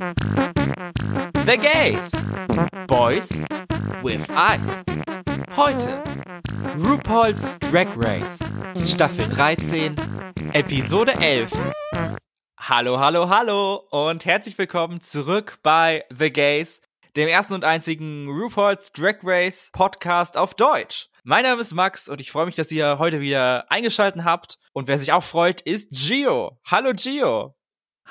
The Gays. Boys with Eyes. Heute RuPaul's Drag Race. Staffel 13, Episode 11. Hallo, hallo, hallo und herzlich willkommen zurück bei The Gays, dem ersten und einzigen RuPaul's Drag Race Podcast auf Deutsch. Mein Name ist Max und ich freue mich, dass ihr heute wieder eingeschaltet habt. Und wer sich auch freut, ist Gio. Hallo Gio.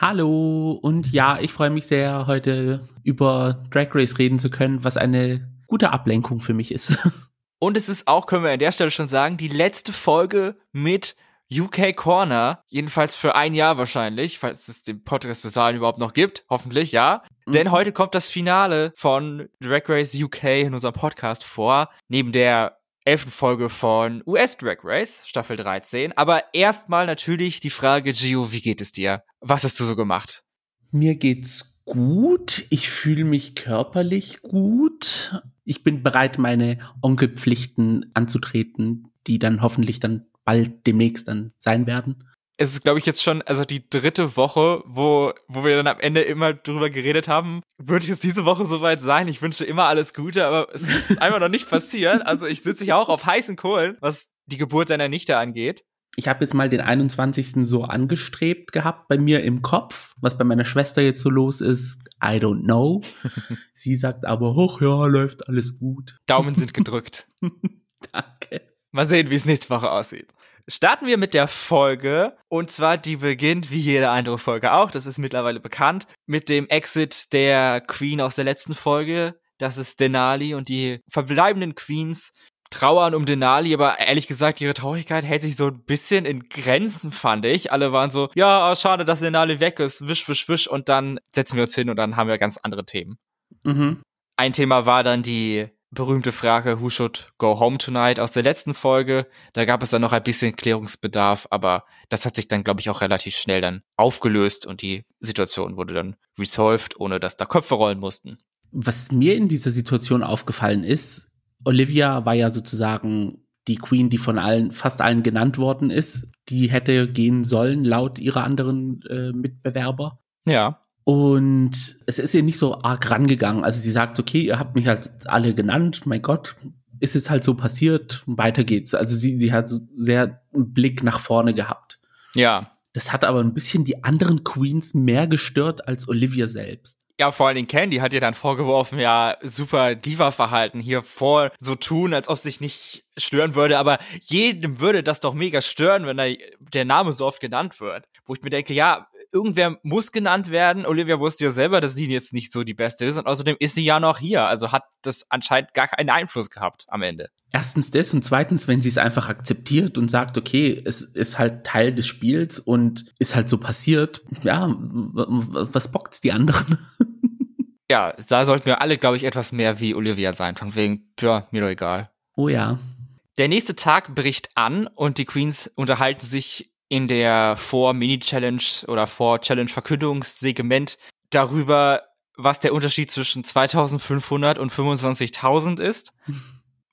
Hallo und ja, ich freue mich sehr, heute über Drag Race reden zu können, was eine gute Ablenkung für mich ist. Und es ist auch, können wir an der Stelle schon sagen, die letzte Folge mit UK Corner, jedenfalls für ein Jahr wahrscheinlich, falls es den Podcast bis dahin überhaupt noch gibt, hoffentlich ja. Mhm. Denn heute kommt das Finale von Drag Race UK in unserem Podcast vor, neben der elften Folge von US Drag Race, Staffel 13. Aber erstmal natürlich die Frage, Gio, wie geht es dir? Was hast du so gemacht? Mir geht's gut. Ich fühle mich körperlich gut. Ich bin bereit, meine Onkelpflichten anzutreten, die dann hoffentlich dann bald demnächst dann sein werden es ist, glaube ich, jetzt schon, also die dritte Woche, wo, wo wir dann am Ende immer drüber geredet haben, würde es diese Woche soweit sein. Ich wünsche immer alles Gute, aber es ist einfach noch nicht passiert. Also ich sitze ja auch auf heißen Kohlen, was die Geburt deiner Nichte angeht. Ich habe jetzt mal den 21. so angestrebt gehabt bei mir im Kopf. Was bei meiner Schwester jetzt so los ist, I don't know. Sie sagt aber, hoch, ja, läuft alles gut. Daumen sind gedrückt. Danke. Mal sehen, wie es nächste Woche aussieht. Starten wir mit der Folge. Und zwar, die beginnt, wie jede andere Folge auch, das ist mittlerweile bekannt, mit dem Exit der Queen aus der letzten Folge. Das ist Denali und die verbleibenden Queens trauern um Denali, aber ehrlich gesagt, ihre Traurigkeit hält sich so ein bisschen in Grenzen, fand ich. Alle waren so, ja, schade, dass Denali weg ist, wisch, wisch, wisch, und dann setzen wir uns hin und dann haben wir ganz andere Themen. Mhm. Ein Thema war dann die berühmte Frage Who should go home tonight aus der letzten Folge. Da gab es dann noch ein bisschen Klärungsbedarf, aber das hat sich dann, glaube ich, auch relativ schnell dann aufgelöst und die Situation wurde dann resolved, ohne dass da Köpfe rollen mussten. Was mir in dieser Situation aufgefallen ist, Olivia war ja sozusagen die Queen, die von allen, fast allen genannt worden ist. Die hätte gehen sollen, laut ihrer anderen äh, Mitbewerber. Ja. Und es ist ihr nicht so arg rangegangen. Also sie sagt, okay, ihr habt mich halt alle genannt, mein Gott, ist es halt so passiert, weiter geht's. Also sie, sie hat sehr einen Blick nach vorne gehabt. Ja. Das hat aber ein bisschen die anderen Queens mehr gestört als Olivia selbst. Ja, vor allen Dingen Candy hat ihr dann vorgeworfen, ja, super Diva-Verhalten hier vor so tun, als ob es sich nicht stören würde, aber jedem würde das doch mega stören, wenn da der Name so oft genannt wird. Wo ich mir denke, ja, irgendwer muss genannt werden. Olivia wusste ja selber, dass die jetzt nicht so die beste ist und außerdem ist sie ja noch hier, also hat das anscheinend gar keinen Einfluss gehabt am Ende. Erstens das und zweitens, wenn sie es einfach akzeptiert und sagt, okay, es ist halt Teil des Spiels und ist halt so passiert, ja, was bockt's die anderen? ja, da sollten wir alle, glaube ich, etwas mehr wie Olivia sein, von wegen, ja, mir doch egal. Oh ja. Der nächste Tag bricht an und die Queens unterhalten sich in der Vor-Mini-Challenge oder Vor-Challenge-Verkündungssegment darüber, was der Unterschied zwischen 2500 und 25.000 ist.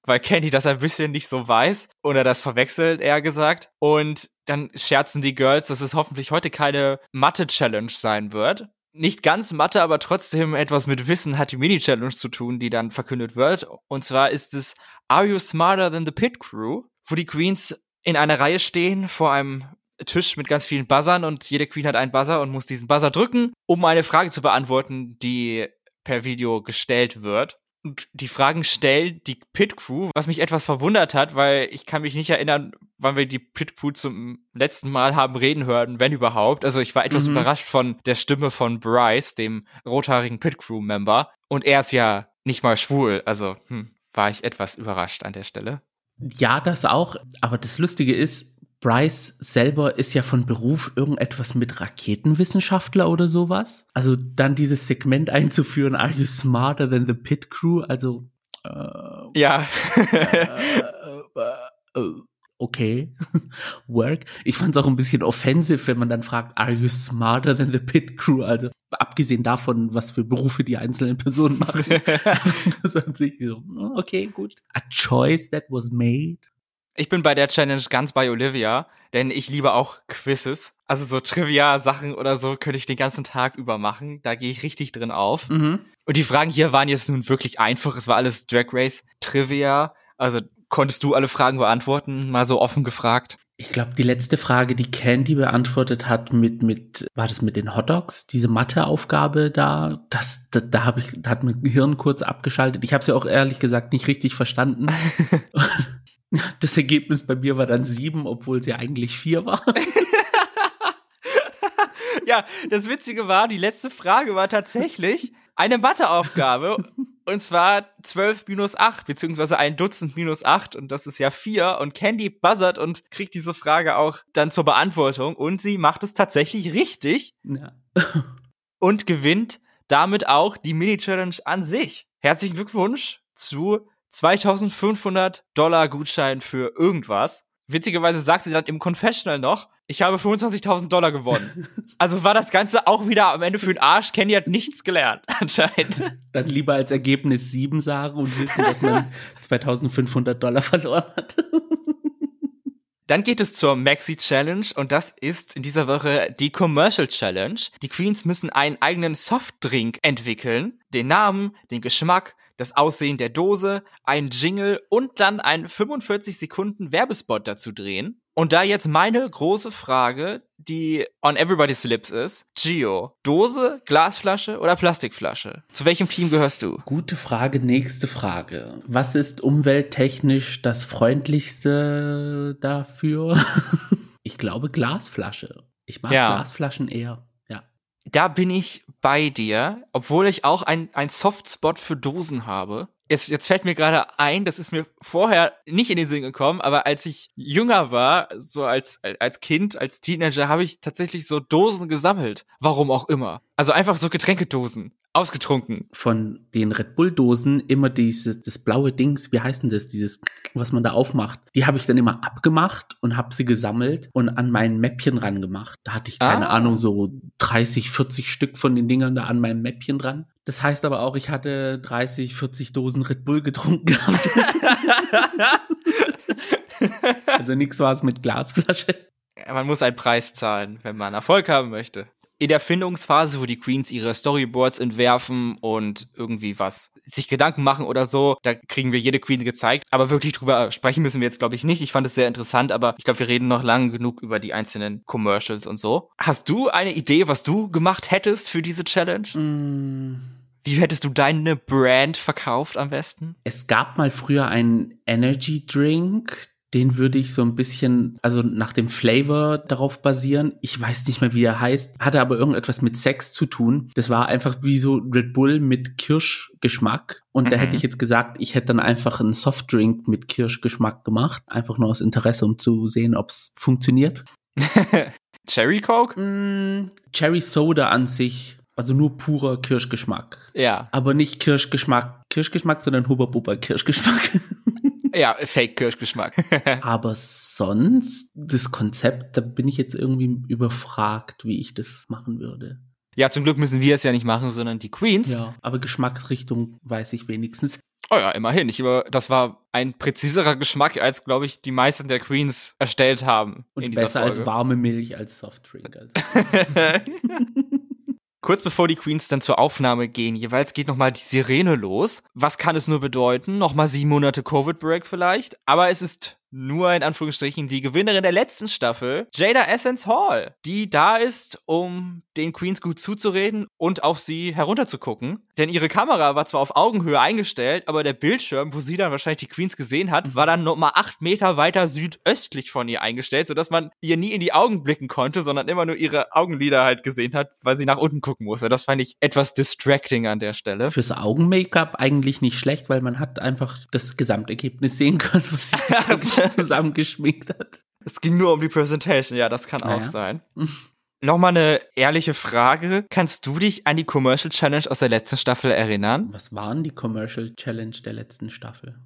Weil Candy das ein bisschen nicht so weiß oder das verwechselt, eher gesagt. Und dann scherzen die Girls, dass es hoffentlich heute keine Mathe-Challenge sein wird. Nicht ganz Mathe, aber trotzdem etwas mit Wissen hat die Mini-Challenge zu tun, die dann verkündet wird. Und zwar ist es Are You Smarter Than the Pit Crew? Wo die Queens in einer Reihe stehen vor einem Tisch mit ganz vielen Buzzern und jede Queen hat einen Buzzer und muss diesen Buzzer drücken, um eine Frage zu beantworten, die per Video gestellt wird. Und die Fragen stellt die Pit Crew, was mich etwas verwundert hat, weil ich kann mich nicht erinnern, wann wir die Pit Crew zum letzten Mal haben reden hören, wenn überhaupt. Also ich war etwas mhm. überrascht von der Stimme von Bryce, dem rothaarigen Pit Crew Member. Und er ist ja nicht mal schwul, also hm, war ich etwas überrascht an der Stelle. Ja, das auch. Aber das Lustige ist, Bryce selber ist ja von Beruf irgendetwas mit Raketenwissenschaftler oder sowas. Also dann dieses Segment einzuführen, are you smarter than the pit crew? Also äh, ja. äh, äh, äh okay, work. Ich fand es auch ein bisschen offensive, wenn man dann fragt, are you smarter than the pit crew? Also abgesehen davon, was für Berufe die einzelnen Personen machen. das an sich so, okay, gut. A choice that was made. Ich bin bei der Challenge ganz bei Olivia, denn ich liebe auch Quizzes. Also so Trivia-Sachen oder so könnte ich den ganzen Tag über machen. Da gehe ich richtig drin auf. Mhm. Und die Fragen hier waren jetzt nun wirklich einfach. Es war alles Drag Race Trivia. Also konntest du alle Fragen beantworten? Mal so offen gefragt. Ich glaube, die letzte Frage, die Candy beantwortet hat mit, mit, war das mit den Hotdogs, diese Matheaufgabe da, das, da, da habe ich, da hat mein Gehirn kurz abgeschaltet. Ich habe es ja auch ehrlich gesagt nicht richtig verstanden. das Ergebnis bei mir war dann sieben, obwohl es ja eigentlich vier war. ja, das Witzige war, die letzte Frage war tatsächlich eine Matheaufgabe. Und zwar 12 minus 8, beziehungsweise ein Dutzend minus 8. Und das ist ja 4. Und Candy buzzert und kriegt diese Frage auch dann zur Beantwortung. Und sie macht es tatsächlich richtig. Ja. und gewinnt damit auch die Mini-Challenge an sich. Herzlichen Glückwunsch zu 2500 Dollar Gutschein für irgendwas. Witzigerweise sagt sie dann im Confessional noch, ich habe 25.000 Dollar gewonnen. also war das Ganze auch wieder am Ende für den Arsch. Kenny hat nichts gelernt, anscheinend. Dann lieber als Ergebnis 7 sagen und wissen, dass man 2500 Dollar verloren hat. Dann geht es zur Maxi Challenge und das ist in dieser Woche die Commercial Challenge. Die Queens müssen einen eigenen Softdrink entwickeln, den Namen, den Geschmack, das Aussehen der Dose, ein Jingle und dann einen 45 Sekunden Werbespot dazu drehen. Und da jetzt meine große Frage, die on everybody's lips ist, Gio, Dose, Glasflasche oder Plastikflasche? Zu welchem Team gehörst du? Gute Frage, nächste Frage. Was ist umwelttechnisch das freundlichste dafür? ich glaube Glasflasche. Ich mag Ja. Glasflaschen eher. Da bin ich bei dir, obwohl ich auch ein, ein Softspot für Dosen habe. Jetzt, jetzt fällt mir gerade ein, das ist mir vorher nicht in den Sinn gekommen, aber als ich jünger war, so als, als Kind, als Teenager, habe ich tatsächlich so Dosen gesammelt. Warum auch immer. Also einfach so Getränkedosen. Ausgetrunken. Von den Red Bull Dosen immer dieses das blaue Dings, wie heißt denn das, dieses was man da aufmacht. Die habe ich dann immer abgemacht und habe sie gesammelt und an mein Mäppchen ran gemacht. Da hatte ich keine Ah. Ahnung so 30, 40 Stück von den Dingern da an meinem Mäppchen dran. Das heißt aber auch, ich hatte 30, 40 Dosen Red Bull getrunken gehabt. also nichts war es mit Glasflasche. Man muss einen Preis zahlen, wenn man Erfolg haben möchte. In der Findungsphase, wo die Queens ihre Storyboards entwerfen und irgendwie was sich Gedanken machen oder so, da kriegen wir jede Queen gezeigt. Aber wirklich drüber sprechen müssen wir jetzt, glaube ich, nicht. Ich fand es sehr interessant, aber ich glaube, wir reden noch lang genug über die einzelnen Commercials und so. Hast du eine Idee, was du gemacht hättest für diese Challenge? Mm. Wie hättest du deine Brand verkauft am besten? Es gab mal früher einen Energy Drink, den würde ich so ein bisschen, also nach dem Flavor darauf basieren. Ich weiß nicht mehr, wie er heißt, hatte aber irgendetwas mit Sex zu tun. Das war einfach wie so Red Bull mit Kirschgeschmack. Und da Mhm. hätte ich jetzt gesagt, ich hätte dann einfach einen Softdrink mit Kirschgeschmack gemacht. Einfach nur aus Interesse, um zu sehen, ob es funktioniert. Cherry Coke? Mm, Cherry Soda an sich, also nur purer Kirschgeschmack. Ja. Aber nicht Kirschgeschmack, Kirschgeschmack, sondern Hubba Bubba Kirschgeschmack. Ja, Fake-Kirschgeschmack. Aber sonst, das Konzept, da bin ich jetzt irgendwie überfragt, wie ich das machen würde. ja, zum Glück müssen wir es ja nicht machen, sondern die Queens. Ja, aber Geschmacksrichtung weiß ich wenigstens. Oh ja, immerhin. Ich, über- das war ein präziserer Geschmack, als, glaube ich, die meisten der Queens erstellt haben. Und besser als warme Milch als Softdrink. Also. Kurz bevor die Queens dann zur Aufnahme gehen, jeweils geht nochmal die Sirene los. Was kann es nur bedeuten? Nochmal sieben Monate Covid-Break vielleicht. Aber es ist nur in Anführungsstrichen die Gewinnerin der letzten Staffel, Jada Essence Hall, die da ist, um den Queens gut zuzureden und auf sie herunterzugucken. Denn ihre Kamera war zwar auf Augenhöhe eingestellt, aber der Bildschirm, wo sie dann wahrscheinlich die Queens gesehen hat, war dann nochmal acht Meter weiter südöstlich von ihr eingestellt, sodass man ihr nie in die Augen blicken konnte, sondern immer nur ihre Augenlider halt gesehen hat, weil sie nach unten gucken musste. Das fand ich etwas distracting an der Stelle. Fürs Augen-Make-up eigentlich nicht schlecht, weil man hat einfach das Gesamtergebnis sehen können, was sie zusammengeschminkt hat. Es ging nur um die Presentation, ja, das kann auch Naja. sein. Nochmal eine ehrliche Frage. Kannst du dich an die Commercial Challenge aus der letzten Staffel erinnern? Was waren die Commercial Challenge der letzten Staffel?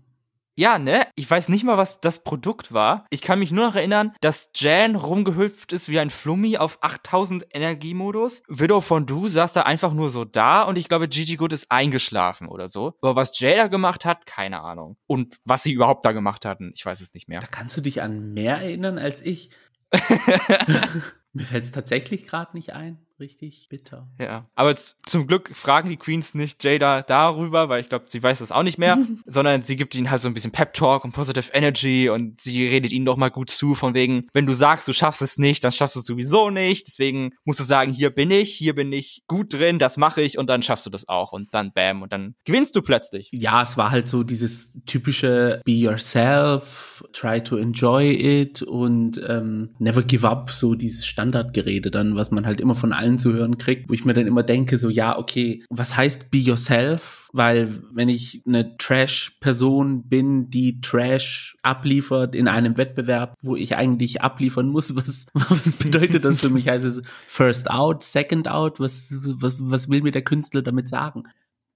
Ja, ne? Ich weiß nicht mal, was das Produkt war. Ich kann mich nur noch erinnern, dass Jan rumgehüpft ist wie ein Flummi auf 8000 Energiemodus. Widow von Du saß da einfach nur so da und ich glaube, Gigi Good ist eingeschlafen oder so. Aber was Jada gemacht hat, keine Ahnung. Und was sie überhaupt da gemacht hatten, ich weiß es nicht mehr. Da kannst du dich an mehr erinnern als ich. Mir fällt es tatsächlich gerade nicht ein richtig bitter. Ja, aber zum Glück fragen die Queens nicht Jada darüber, weil ich glaube, sie weiß das auch nicht mehr, sondern sie gibt ihnen halt so ein bisschen Pep Talk und Positive Energy und sie redet ihnen doch mal gut zu, von wegen, wenn du sagst, du schaffst es nicht, dann schaffst du es sowieso nicht, deswegen musst du sagen, hier bin ich, hier bin ich gut drin, das mache ich und dann schaffst du das auch und dann bam und dann gewinnst du plötzlich. Ja, es war halt so dieses typische Be yourself, try to enjoy it und ähm, never give up, so dieses Standardgerede dann, was man halt immer von allen allen zu hören kriegt, wo ich mir dann immer denke, so ja, okay, was heißt be yourself? Weil wenn ich eine Trash-Person bin, die Trash abliefert in einem Wettbewerb, wo ich eigentlich abliefern muss, was, was bedeutet das für mich? Heißt es First Out, Second Out? Was, was, was will mir der Künstler damit sagen?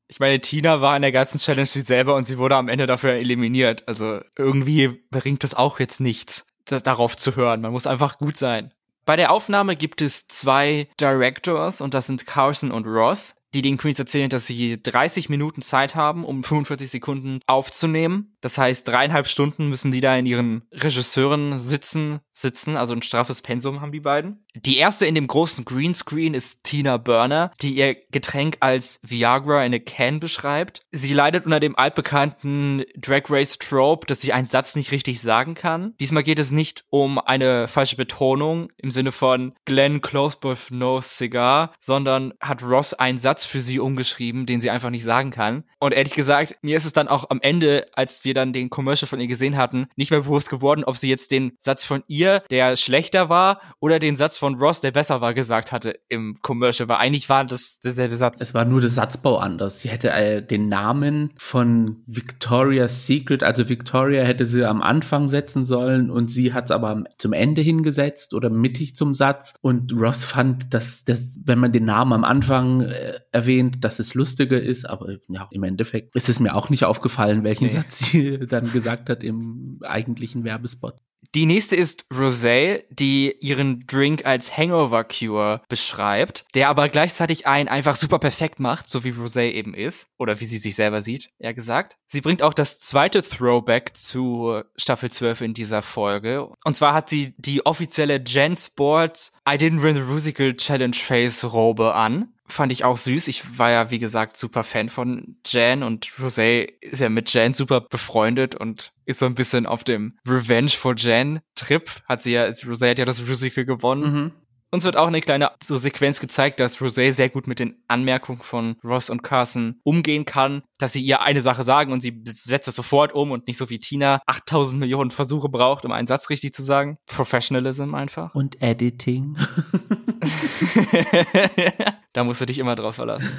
Ich meine, Tina war in der ganzen Challenge sie selber und sie wurde am Ende dafür eliminiert. Also irgendwie bringt es auch jetzt nichts, darauf zu hören. Man muss einfach gut sein. Bei der Aufnahme gibt es zwei Directors und das sind Carson und Ross die den Queens erzählen, dass sie 30 Minuten Zeit haben, um 45 Sekunden aufzunehmen. Das heißt, dreieinhalb Stunden müssen die da in ihren Regisseuren sitzen, sitzen, also ein straffes Pensum haben die beiden. Die erste in dem großen Greenscreen ist Tina Burner, die ihr Getränk als Viagra in a Can beschreibt. Sie leidet unter dem altbekannten Drag Race Trope, dass sie einen Satz nicht richtig sagen kann. Diesmal geht es nicht um eine falsche Betonung im Sinne von Glenn close with no cigar, sondern hat Ross einen Satz für sie umgeschrieben, den sie einfach nicht sagen kann. Und ehrlich gesagt, mir ist es dann auch am Ende, als wir dann den Commercial von ihr gesehen hatten, nicht mehr bewusst geworden, ob sie jetzt den Satz von ihr, der schlechter war, oder den Satz von Ross, der besser war, gesagt hatte im Commercial. Weil eigentlich war das derselbe Satz. Es war nur der Satzbau anders. Sie hätte äh, den Namen von Victoria's Secret, also Victoria hätte sie am Anfang setzen sollen und sie hat es aber zum Ende hingesetzt oder mittig zum Satz. Und Ross fand, dass, dass wenn man den Namen am Anfang äh, erwähnt, dass es lustiger ist, aber ja, im Endeffekt ist es mir auch nicht aufgefallen, welchen nee. Satz sie dann gesagt hat im eigentlichen Werbespot. Die nächste ist Rosé, die ihren Drink als Hangover Cure beschreibt, der aber gleichzeitig einen einfach super perfekt macht, so wie Rosé eben ist, oder wie sie sich selber sieht, eher gesagt. Sie bringt auch das zweite Throwback zu Staffel 12 in dieser Folge. Und zwar hat sie die offizielle Gen Sports I Didn't Win the Rusical Challenge Face Robe an fand ich auch süß. Ich war ja, wie gesagt, super Fan von Jan und Rosé ist ja mit Jan super befreundet und ist so ein bisschen auf dem Revenge for Jan Trip. Hat sie ja, Rosé hat ja das Musical gewonnen. Mhm. Uns wird auch eine kleine so Sequenz gezeigt, dass Rosé sehr gut mit den Anmerkungen von Ross und Carson umgehen kann, dass sie ihr eine Sache sagen und sie setzt es sofort um und nicht so wie Tina 8000 Millionen Versuche braucht, um einen Satz richtig zu sagen. Professionalism einfach. Und Editing. da musst du dich immer drauf verlassen.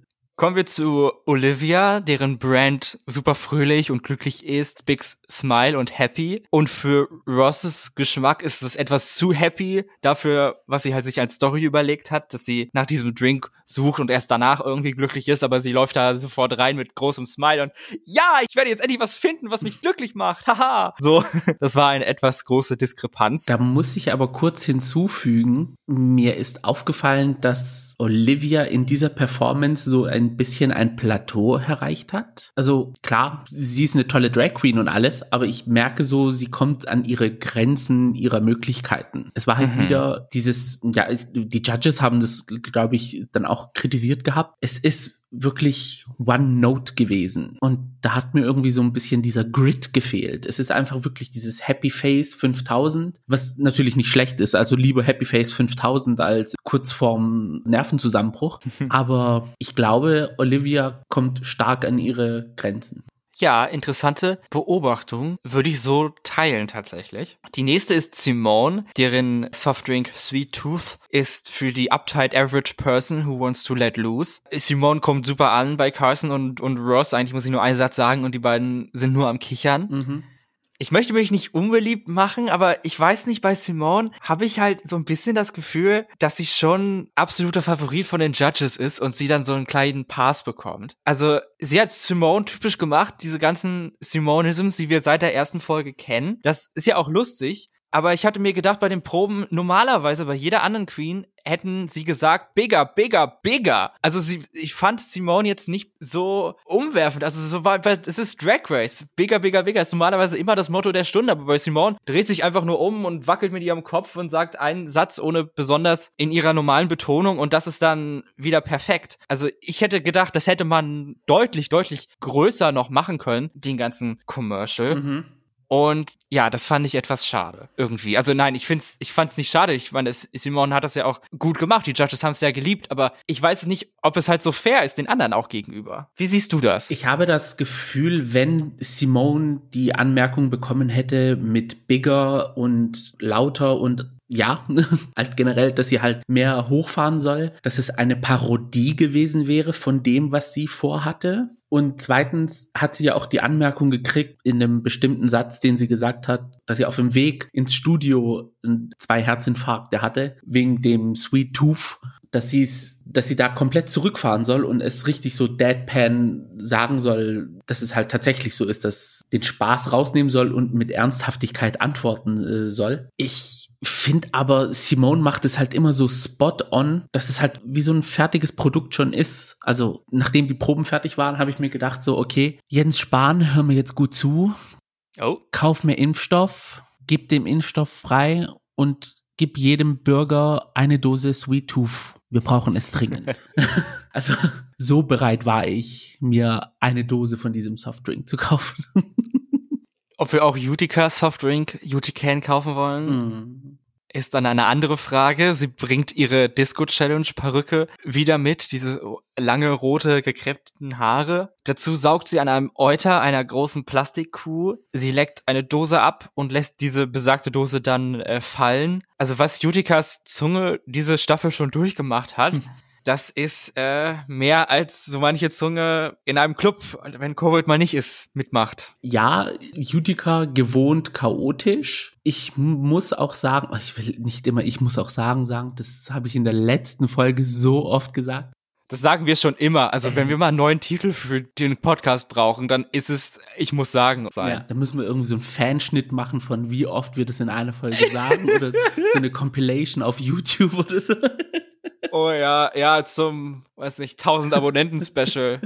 Kommen wir zu Olivia, deren Brand super fröhlich und glücklich ist, Big Smile und Happy. Und für Rosses Geschmack ist es etwas zu happy dafür, was sie halt sich als Story überlegt hat, dass sie nach diesem Drink sucht und erst danach irgendwie glücklich ist, aber sie läuft da sofort rein mit großem Smile und ja, ich werde jetzt endlich was finden, was mich glücklich macht. Haha. So, das war eine etwas große Diskrepanz. Da muss ich aber kurz hinzufügen, mir ist aufgefallen, dass Olivia in dieser Performance so ein ein bisschen ein Plateau erreicht hat. Also klar, sie ist eine tolle Drag Queen und alles, aber ich merke so, sie kommt an ihre Grenzen ihrer Möglichkeiten. Es war halt mhm. wieder dieses, ja, die Judges haben das, glaube ich, dann auch kritisiert gehabt. Es ist wirklich One Note gewesen. Und da hat mir irgendwie so ein bisschen dieser Grit gefehlt. Es ist einfach wirklich dieses Happy Face 5000, was natürlich nicht schlecht ist. Also lieber Happy Face 5000 als kurz vorm Nervenzusammenbruch. Aber ich glaube, Olivia kommt stark an ihre Grenzen. Ja, interessante Beobachtung. Würde ich so teilen tatsächlich. Die nächste ist Simone, deren Softdrink Sweet Tooth ist für die uptight average person who wants to let loose. Simone kommt super an bei Carson und, und Ross. Eigentlich muss ich nur einen Satz sagen und die beiden sind nur am Kichern. Mhm. Ich möchte mich nicht unbeliebt machen, aber ich weiß nicht, bei Simone habe ich halt so ein bisschen das Gefühl, dass sie schon absoluter Favorit von den Judges ist und sie dann so einen kleinen Pass bekommt. Also sie hat Simone typisch gemacht, diese ganzen Simonisms, die wir seit der ersten Folge kennen. Das ist ja auch lustig, aber ich hatte mir gedacht, bei den Proben, normalerweise bei jeder anderen Queen hätten sie gesagt, bigger, bigger, bigger. Also sie, ich fand Simone jetzt nicht so umwerfend. Also so war, es ist Drag Race. Bigger, bigger, bigger ist normalerweise immer das Motto der Stunde. Aber bei Simone dreht sich einfach nur um und wackelt mit ihrem Kopf und sagt einen Satz ohne besonders in ihrer normalen Betonung und das ist dann wieder perfekt. Also ich hätte gedacht, das hätte man deutlich, deutlich größer noch machen können, den ganzen Commercial. Mhm. Und ja, das fand ich etwas schade irgendwie. Also nein, ich find's, ich fand's nicht schade. Ich meine, Simon hat das ja auch gut gemacht. Die Judges haben es ja geliebt, aber ich weiß nicht, ob es halt so fair ist den anderen auch gegenüber. Wie siehst du das? Ich habe das Gefühl, wenn Simone die Anmerkung bekommen hätte mit bigger und lauter und ja, halt generell, dass sie halt mehr hochfahren soll, dass es eine Parodie gewesen wäre von dem, was sie vorhatte. Und zweitens hat sie ja auch die Anmerkung gekriegt in einem bestimmten Satz, den sie gesagt hat, dass sie auf dem Weg ins Studio zwei Herzinfarkte hatte, wegen dem Sweet Tooth, dass sie es, dass sie da komplett zurückfahren soll und es richtig so deadpan sagen soll, dass es halt tatsächlich so ist, dass den Spaß rausnehmen soll und mit Ernsthaftigkeit antworten äh, soll. Ich finde aber, Simone macht es halt immer so spot on, dass es halt wie so ein fertiges Produkt schon ist. Also, nachdem die Proben fertig waren, habe ich mir gedacht, so, okay, Jens Spahn, hör mir jetzt gut zu. Oh. Kauf mir Impfstoff, gib dem Impfstoff frei und gib jedem Bürger eine Dose Sweet Tooth. Wir brauchen es dringend. also, so bereit war ich, mir eine Dose von diesem Softdrink zu kaufen. Ob wir auch Utica Softdrink, Utican kaufen wollen? Mhm ist dann eine andere Frage. Sie bringt ihre Disco Challenge Perücke wieder mit, diese lange rote gekreppten Haare. Dazu saugt sie an einem Euter einer großen Plastikkuh. Sie leckt eine Dose ab und lässt diese besagte Dose dann äh, fallen. Also was Jutikas Zunge diese Staffel schon durchgemacht hat, das ist äh, mehr als so manche Zunge in einem Club, wenn Covid mal nicht ist, mitmacht. Ja, Utica gewohnt chaotisch. Ich muss auch sagen, ich will nicht immer, ich muss auch sagen, sagen, das habe ich in der letzten Folge so oft gesagt. Das sagen wir schon immer. Also wenn wir mal einen neuen Titel für den Podcast brauchen, dann ist es, ich muss sagen, sein. Ja, dann müssen wir irgendwie so einen Fanschnitt machen von wie oft wir das in einer Folge sagen oder so eine Compilation auf YouTube oder so. Oh ja, ja, zum, weiß nicht, 1000 Abonnenten-Special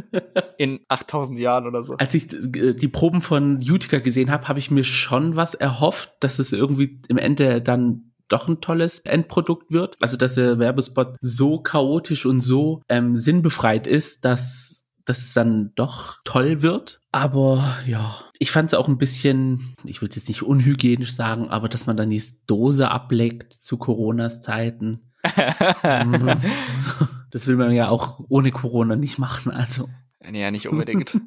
in 8000 Jahren oder so. Als ich die Proben von Utica gesehen habe, habe ich mir schon was erhofft, dass es irgendwie im Ende dann doch ein tolles Endprodukt wird. Also, dass der Werbespot so chaotisch und so ähm, sinnbefreit ist, dass, dass es dann doch toll wird. Aber ja, ich fand es auch ein bisschen, ich würde jetzt nicht unhygienisch sagen, aber dass man dann die Dose ableckt zu Coronas Zeiten das will man ja auch ohne Corona nicht machen, also. Ja, nicht unbedingt.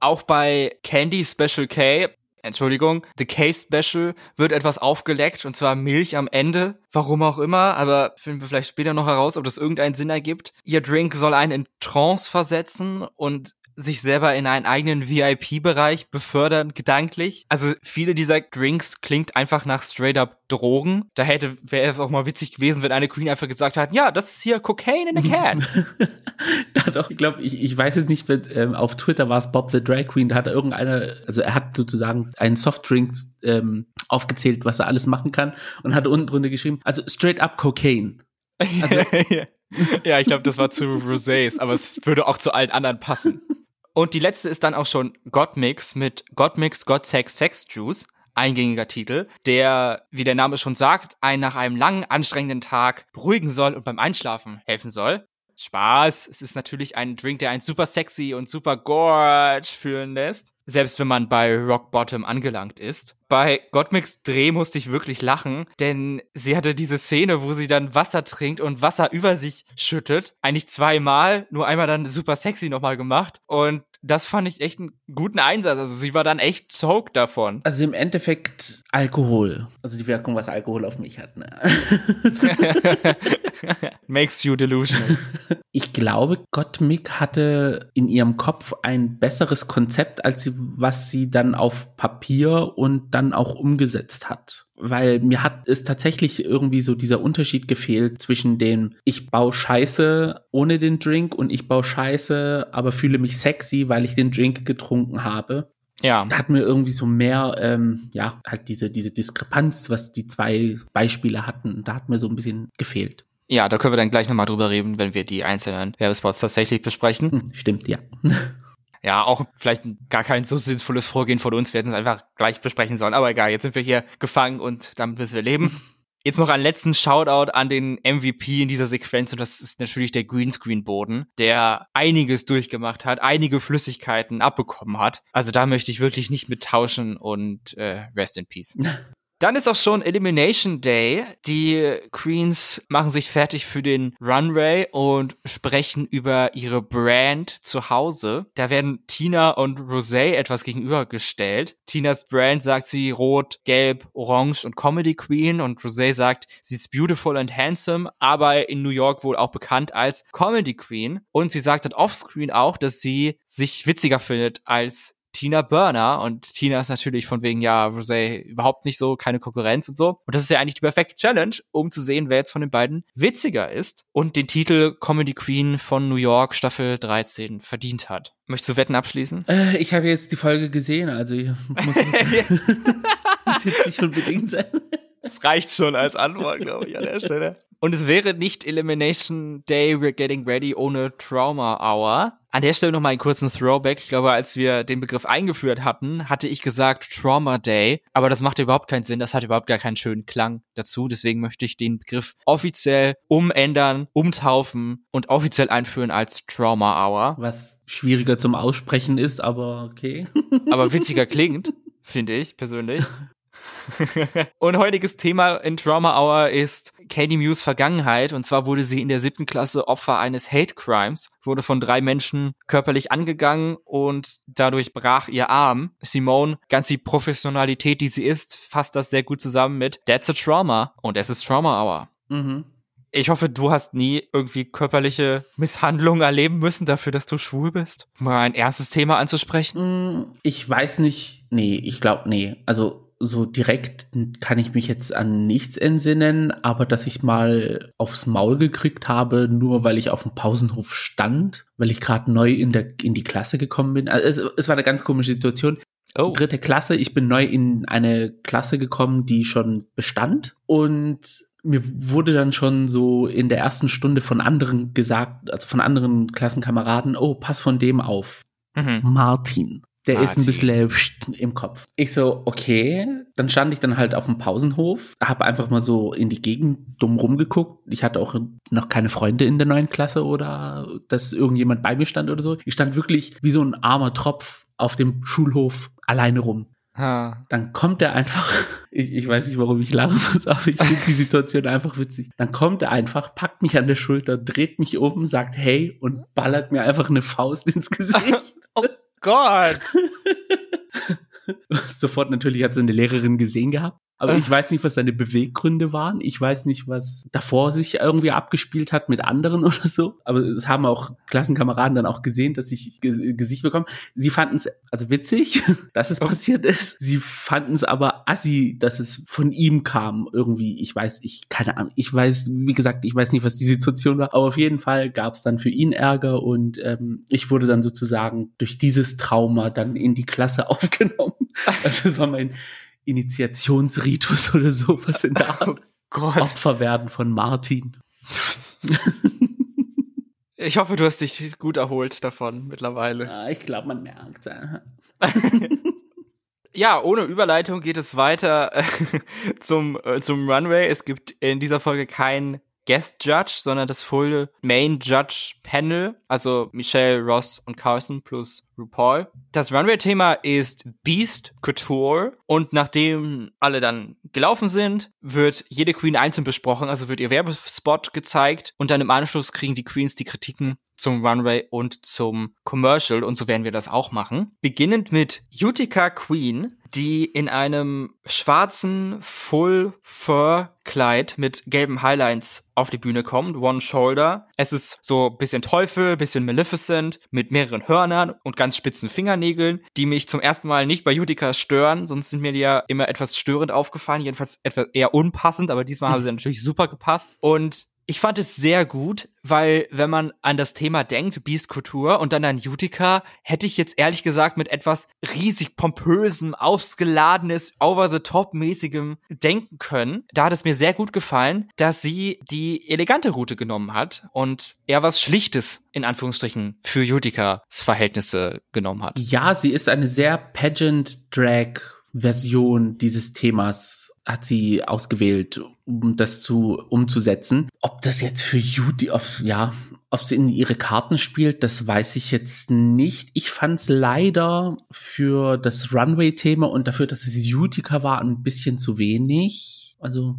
auch bei Candy Special K, Entschuldigung, The K Special wird etwas aufgeleckt und zwar Milch am Ende. Warum auch immer, aber finden wir vielleicht später noch heraus, ob das irgendeinen Sinn ergibt. Ihr Drink soll einen in Trance versetzen und sich selber in einen eigenen VIP-Bereich befördern, gedanklich. Also viele dieser Drinks klingt einfach nach straight up Drogen. Da hätte, wäre es auch mal witzig gewesen, wenn eine Queen einfach gesagt hat, ja, das ist hier Cocaine in a can. da doch, ich glaube, ich, ich weiß es nicht, wenn, ähm, auf Twitter war es Bob the Drag Queen, da hat irgendeiner, also er hat sozusagen einen Softdrink ähm, aufgezählt, was er alles machen kann und hat unten drunter geschrieben, also straight up Cocaine. Also, ja, ich glaube, das war zu Rosés, aber es würde auch zu allen anderen passen. Und die letzte ist dann auch schon Godmix mit Godmix God Sex Sex Juice. Eingängiger Titel, der, wie der Name schon sagt, einen nach einem langen, anstrengenden Tag beruhigen soll und beim Einschlafen helfen soll. Spaß. Es ist natürlich ein Drink, der einen super sexy und super gorge fühlen lässt. Selbst wenn man bei Rock Bottom angelangt ist. Bei Gottmix Dreh musste ich wirklich lachen, denn sie hatte diese Szene, wo sie dann Wasser trinkt und Wasser über sich schüttet. Eigentlich zweimal, nur einmal dann super sexy nochmal gemacht. Und das fand ich echt einen guten Einsatz. Also sie war dann echt soaked davon. Also im Endeffekt Alkohol. Also die Wirkung, was Alkohol auf mich hat. Ne? Makes you delusional. ich glaube, Gottmik hatte in ihrem Kopf ein besseres Konzept, als sie, was sie dann auf Papier und dann auch umgesetzt hat. Weil mir hat es tatsächlich irgendwie so dieser Unterschied gefehlt zwischen dem, ich baue Scheiße ohne den Drink und ich baue Scheiße, aber fühle mich sexy, weil ich den Drink getrunken habe. Ja. Da hat mir irgendwie so mehr, ähm, ja, halt diese, diese Diskrepanz, was die zwei Beispiele hatten, da hat mir so ein bisschen gefehlt. Ja, da können wir dann gleich nochmal drüber reden, wenn wir die einzelnen Werbespots tatsächlich besprechen. Hm, stimmt, ja. Ja, auch vielleicht gar kein so sinnvolles Vorgehen von uns. Wir hätten es einfach gleich besprechen sollen. Aber egal, jetzt sind wir hier gefangen und damit müssen wir leben. Jetzt noch einen letzten Shoutout an den MVP in dieser Sequenz und das ist natürlich der Greenscreen-Boden, der einiges durchgemacht hat, einige Flüssigkeiten abbekommen hat. Also da möchte ich wirklich nicht mit tauschen und äh, rest in peace. Dann ist auch schon Elimination Day. Die Queens machen sich fertig für den Runway und sprechen über ihre Brand zu Hause. Da werden Tina und Rosé etwas gegenübergestellt. Tinas Brand sagt sie rot, gelb, orange und Comedy Queen und Rosé sagt, sie ist beautiful and handsome, aber in New York wohl auch bekannt als Comedy Queen. Und sie sagt dann offscreen auch, dass sie sich witziger findet als Tina Burner und Tina ist natürlich von wegen, ja, Rosé überhaupt nicht so, keine Konkurrenz und so. Und das ist ja eigentlich die perfekte Challenge, um zu sehen, wer jetzt von den beiden witziger ist und den Titel Comedy Queen von New York Staffel 13 verdient hat. Möchtest du Wetten abschließen? Äh, ich habe jetzt die Folge gesehen, also ich muss jetzt, muss jetzt nicht unbedingt sein. Das reicht schon als Antwort, glaube ich, an der Stelle. Und es wäre nicht Elimination Day, we're getting ready ohne Trauma Hour. An der Stelle nochmal einen kurzen Throwback. Ich glaube, als wir den Begriff eingeführt hatten, hatte ich gesagt Trauma Day. Aber das macht überhaupt keinen Sinn. Das hat überhaupt gar keinen schönen Klang dazu. Deswegen möchte ich den Begriff offiziell umändern, umtaufen und offiziell einführen als Trauma Hour. Was schwieriger zum Aussprechen ist, aber okay. Aber witziger klingt, finde ich persönlich. und heutiges Thema in Trauma Hour ist Katie Mews Vergangenheit. Und zwar wurde sie in der siebten Klasse Opfer eines Hate Crimes, wurde von drei Menschen körperlich angegangen und dadurch brach ihr Arm. Simone, ganz die Professionalität, die sie ist, fasst das sehr gut zusammen mit That's a Trauma und es ist Trauma Hour. Mhm. Ich hoffe, du hast nie irgendwie körperliche Misshandlungen erleben müssen dafür, dass du schwul bist. Um mal ein ernstes Thema anzusprechen. Ich weiß nicht, nee, ich glaube, nee. Also so direkt kann ich mich jetzt an nichts entsinnen, aber dass ich mal aufs Maul gekriegt habe, nur weil ich auf dem Pausenhof stand, weil ich gerade neu in, der, in die Klasse gekommen bin. Also es, es war eine ganz komische Situation. Oh. Dritte Klasse, ich bin neu in eine Klasse gekommen, die schon bestand und mir wurde dann schon so in der ersten Stunde von anderen gesagt, also von anderen Klassenkameraden, oh, pass von dem auf. Mhm. Martin. Der Martin. ist ein bisschen im Kopf. Ich so, okay. Dann stand ich dann halt auf dem Pausenhof, habe einfach mal so in die Gegend dumm rumgeguckt. Ich hatte auch noch keine Freunde in der neuen Klasse oder dass irgendjemand bei mir stand oder so. Ich stand wirklich wie so ein armer Tropf auf dem Schulhof alleine rum. Ha. Dann kommt er einfach, ich, ich weiß nicht, warum ich lachen muss, aber ich finde die Situation einfach witzig. Dann kommt er einfach, packt mich an der Schulter, dreht mich um, sagt hey und ballert mir einfach eine Faust ins Gesicht. Gott! Sofort natürlich hat seine Lehrerin gesehen gehabt. Aber ich weiß nicht, was seine Beweggründe waren. Ich weiß nicht, was davor sich irgendwie abgespielt hat mit anderen oder so. Aber es haben auch Klassenkameraden dann auch gesehen, dass ich Gesicht bekomme. Sie fanden es also witzig, dass es oh. passiert ist. Sie fanden es aber assi, dass es von ihm kam irgendwie. Ich weiß, ich keine Ahnung. Ich weiß, wie gesagt, ich weiß nicht, was die Situation war. Aber auf jeden Fall gab es dann für ihn Ärger und ähm, ich wurde dann sozusagen durch dieses Trauma dann in die Klasse aufgenommen. Also das war mein Initiationsritus oder sowas in der Art. Oh. Opfer werden von Martin. Ich hoffe, du hast dich gut erholt davon mittlerweile. Ja, ich glaube, man merkt. ja, ohne Überleitung geht es weiter äh, zum, äh, zum Runway. Es gibt in dieser Folge kein Guest Judge, sondern das volle Main Judge Panel, also Michelle, Ross und Carson plus RuPaul. Das Runway-Thema ist Beast Couture und nachdem alle dann gelaufen sind, wird jede Queen einzeln besprochen, also wird ihr Werbespot gezeigt und dann im Anschluss kriegen die Queens die Kritiken zum Runway und zum Commercial und so werden wir das auch machen. Beginnend mit Utica Queen, die in einem schwarzen Full Fur Kleid mit gelben Highlines auf die Bühne kommt, One Shoulder. Es ist so bisschen Teufel, bisschen Maleficent mit mehreren Hörnern und ganz spitzen Fingernägeln, die mich zum ersten Mal nicht bei Utica stören, sonst sind mir die ja immer etwas störend aufgefallen, jedenfalls etwas eher unpassend, aber diesmal haben sie natürlich super gepasst und ich fand es sehr gut, weil wenn man an das Thema denkt, Beast-Kultur und dann an Utica, hätte ich jetzt ehrlich gesagt mit etwas riesig pompösem, ausgeladenes, over-the-top-mäßigem denken können. Da hat es mir sehr gut gefallen, dass sie die elegante Route genommen hat und eher was Schlichtes, in Anführungsstrichen, für Uticas Verhältnisse genommen hat. Ja, sie ist eine sehr Pageant-Drag Version dieses Themas hat sie ausgewählt, um das zu umzusetzen. Ob das jetzt für Judy, ob, ja, ob sie in ihre Karten spielt, das weiß ich jetzt nicht. Ich fand es leider für das Runway-Thema und dafür, dass es Utica war, ein bisschen zu wenig. Also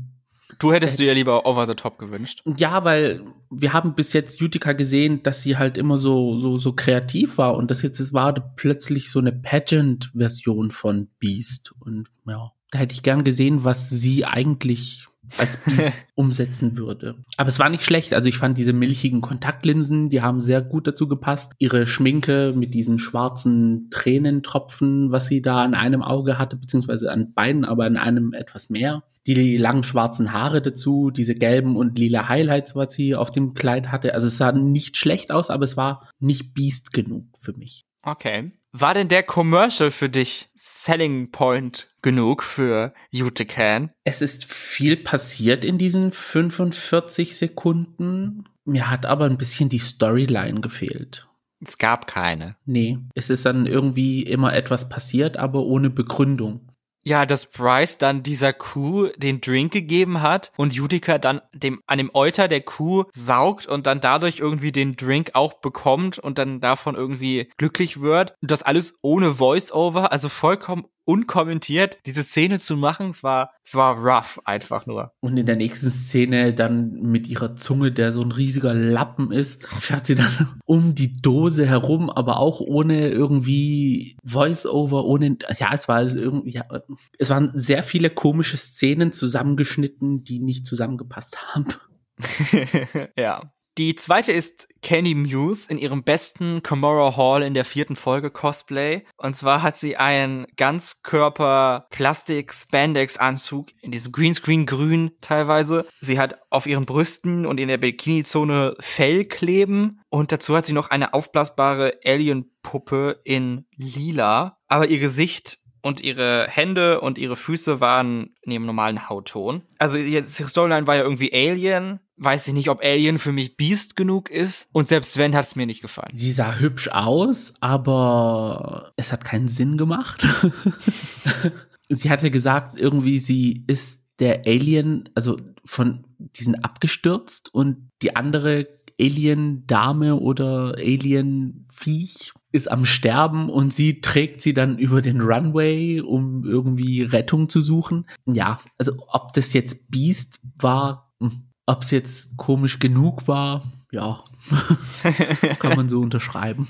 Du hättest dir ja lieber Over the Top gewünscht. Ja, weil wir haben bis jetzt Utica gesehen, dass sie halt immer so, so, so kreativ war und das jetzt es war plötzlich so eine Pageant-Version von Beast und ja, da hätte ich gern gesehen, was sie eigentlich als Beast umsetzen würde. Aber es war nicht schlecht. Also ich fand diese milchigen Kontaktlinsen, die haben sehr gut dazu gepasst. Ihre Schminke mit diesen schwarzen Tränentropfen, was sie da an einem Auge hatte, beziehungsweise an beiden, aber an einem etwas mehr. Die langen schwarzen Haare dazu, diese gelben und lila Highlights, was sie auf dem Kleid hatte. Also es sah nicht schlecht aus, aber es war nicht Beast genug für mich. Okay. War denn der Commercial für dich Selling Point genug für Utecan? Es ist viel passiert in diesen 45 Sekunden. Mir hat aber ein bisschen die Storyline gefehlt. Es gab keine. Nee, es ist dann irgendwie immer etwas passiert, aber ohne Begründung. Ja, dass Bryce dann dieser Kuh den Drink gegeben hat und Judica dann dem, an dem Euter der Kuh saugt und dann dadurch irgendwie den Drink auch bekommt und dann davon irgendwie glücklich wird. Und das alles ohne Voice-Over, also vollkommen unkommentiert diese Szene zu machen. Es war, es war rough einfach nur. Und in der nächsten Szene dann mit ihrer Zunge, der so ein riesiger Lappen ist, fährt sie dann um die Dose herum, aber auch ohne irgendwie Voice-Over, ohne, ja, es war irgendwie, ja, es waren sehr viele komische Szenen zusammengeschnitten, die nicht zusammengepasst haben. ja. Die zweite ist Kenny Muse in ihrem besten Comora Hall in der vierten Folge Cosplay. Und zwar hat sie einen Ganzkörper Plastik Spandex Anzug in diesem Greenscreen grün teilweise. Sie hat auf ihren Brüsten und in der Bikini Zone Fell kleben und dazu hat sie noch eine aufblasbare Alien Puppe in lila. Aber ihr Gesicht und ihre Hände und ihre Füße waren neben normalen Hautton. Also die Storyline war ja irgendwie Alien. Weiß ich nicht, ob Alien für mich Beast genug ist. Und selbst wenn, hat es mir nicht gefallen. Sie sah hübsch aus, aber es hat keinen Sinn gemacht. sie hatte gesagt, irgendwie sie ist der Alien, also von diesen abgestürzt und die andere Alien-Dame oder Alien-Viech ist am Sterben und sie trägt sie dann über den Runway, um irgendwie Rettung zu suchen. Ja, also ob das jetzt Beast war, ob es jetzt komisch genug war, ja, kann man so unterschreiben.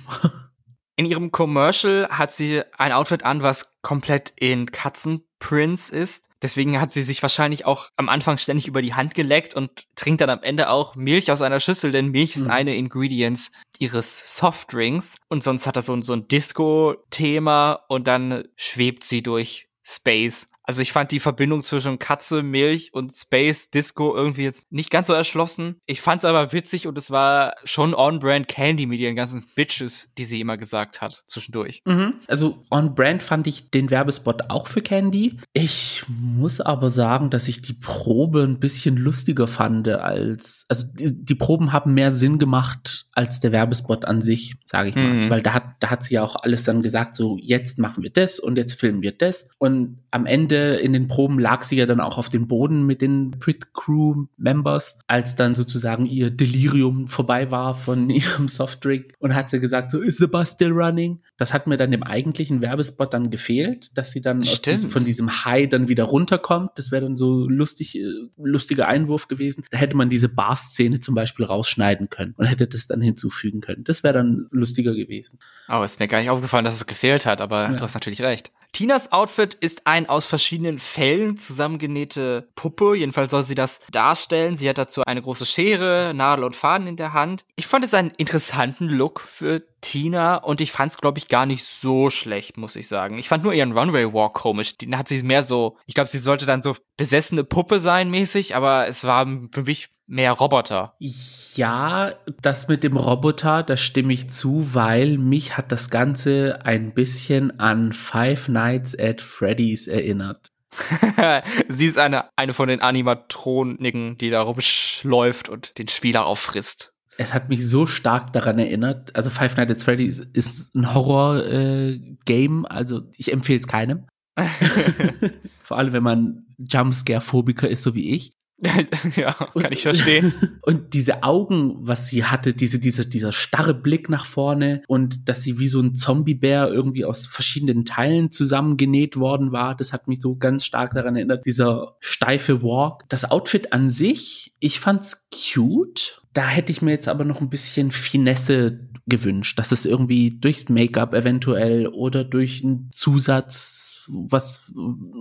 In ihrem Commercial hat sie ein Outfit an, was komplett in Katzenprints ist. Deswegen hat sie sich wahrscheinlich auch am Anfang ständig über die Hand geleckt und trinkt dann am Ende auch Milch aus einer Schüssel, denn Milch ist mhm. eine Ingredients ihres Softdrinks. Und sonst hat er so, so ein Disco-Thema und dann schwebt sie durch Space. Also ich fand die Verbindung zwischen Katze, Milch und Space Disco irgendwie jetzt nicht ganz so erschlossen. Ich fand es aber witzig und es war schon on-brand Candy mit ihren ganzen Bitches, die sie immer gesagt hat zwischendurch. Mhm. Also on-brand fand ich den Werbespot auch für Candy. Ich muss aber sagen, dass ich die Probe ein bisschen lustiger fand als, also die, die Proben haben mehr Sinn gemacht als der Werbespot an sich, sage ich mal. Mhm. Weil da hat, da hat sie ja auch alles dann gesagt, so jetzt machen wir das und jetzt filmen wir das. Und am Ende in den Proben lag sie ja dann auch auf dem Boden mit den Pit Crew Members, als dann sozusagen ihr Delirium vorbei war von ihrem Softdrink und hat sie gesagt, so is the bus still running? Das hat mir dann im eigentlichen Werbespot dann gefehlt, dass sie dann diesem, von diesem High dann wieder runterkommt. Das wäre dann so lustig, äh, lustiger Einwurf gewesen. Da hätte man diese Bar-Szene zum Beispiel rausschneiden können und hätte das dann hinzufügen können. Das wäre dann lustiger gewesen. Aber oh, ist mir gar nicht aufgefallen, dass es gefehlt hat, aber ja. du hast natürlich recht. Tinas Outfit ist ein aus verschiedenen Fällen zusammengenähte Puppe. Jedenfalls soll sie das darstellen. Sie hat dazu eine große Schere, Nadel und Faden in der Hand. Ich fand es einen interessanten Look für Tina und ich fand es, glaube ich, gar nicht so schlecht, muss ich sagen. Ich fand nur ihren Runway Walk komisch. Den hat sie mehr so, ich glaube, sie sollte dann so besessene Puppe sein mäßig, aber es war für mich mehr Roboter. Ja, das mit dem Roboter, da stimme ich zu, weil mich hat das Ganze ein bisschen an Five Nights at Freddy's erinnert. Sie ist eine, eine von den Animatroniken, die da rumschläuft und den Spieler auffrisst. Es hat mich so stark daran erinnert. Also Five Nights at Freddy's ist ein Horror-Game, äh, also ich empfehle es keinem. Vor allem, wenn man Jumpscare-Phobiker ist, so wie ich. ja, kann ich verstehen. Und diese Augen, was sie hatte, diese, diese, dieser starre Blick nach vorne und dass sie wie so ein Zombiebär irgendwie aus verschiedenen Teilen zusammengenäht worden war, das hat mich so ganz stark daran erinnert. Dieser steife Walk. Das Outfit an sich, ich fand's cute. Da hätte ich mir jetzt aber noch ein bisschen Finesse gewünscht, dass es irgendwie durchs Make-up eventuell oder durch einen Zusatz was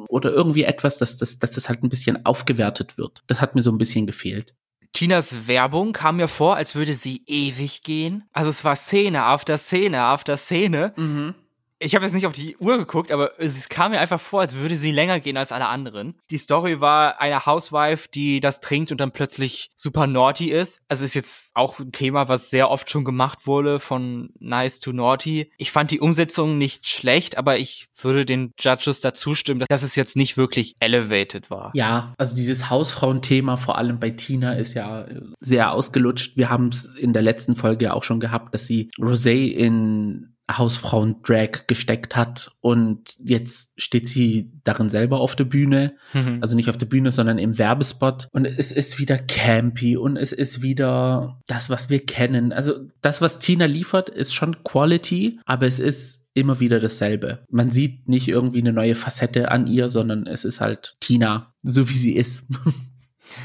oder irgendwie etwas, dass das, dass das halt ein bisschen aufgewertet wird. Das hat mir so ein bisschen gefehlt. Tinas Werbung kam mir vor, als würde sie ewig gehen. Also es war Szene auf der Szene auf der Szene. Mhm ich habe jetzt nicht auf die Uhr geguckt, aber es kam mir einfach vor, als würde sie länger gehen als alle anderen. Die Story war eine Housewife, die das trinkt und dann plötzlich super naughty ist. Also ist jetzt auch ein Thema, was sehr oft schon gemacht wurde von nice to naughty. Ich fand die Umsetzung nicht schlecht, aber ich würde den Judges dazu stimmen, dass es jetzt nicht wirklich elevated war. Ja, also dieses Hausfrauenthema, vor allem bei Tina, ist ja sehr ausgelutscht. Wir haben es in der letzten Folge auch schon gehabt, dass sie Rosé in Hausfrauen-Drag gesteckt hat und jetzt steht sie darin selber auf der Bühne, mhm. also nicht auf der Bühne, sondern im Werbespot und es ist wieder campy und es ist wieder das, was wir kennen. Also das, was Tina liefert, ist schon Quality, aber es ist immer wieder dasselbe. Man sieht nicht irgendwie eine neue Facette an ihr, sondern es ist halt Tina, so wie sie ist.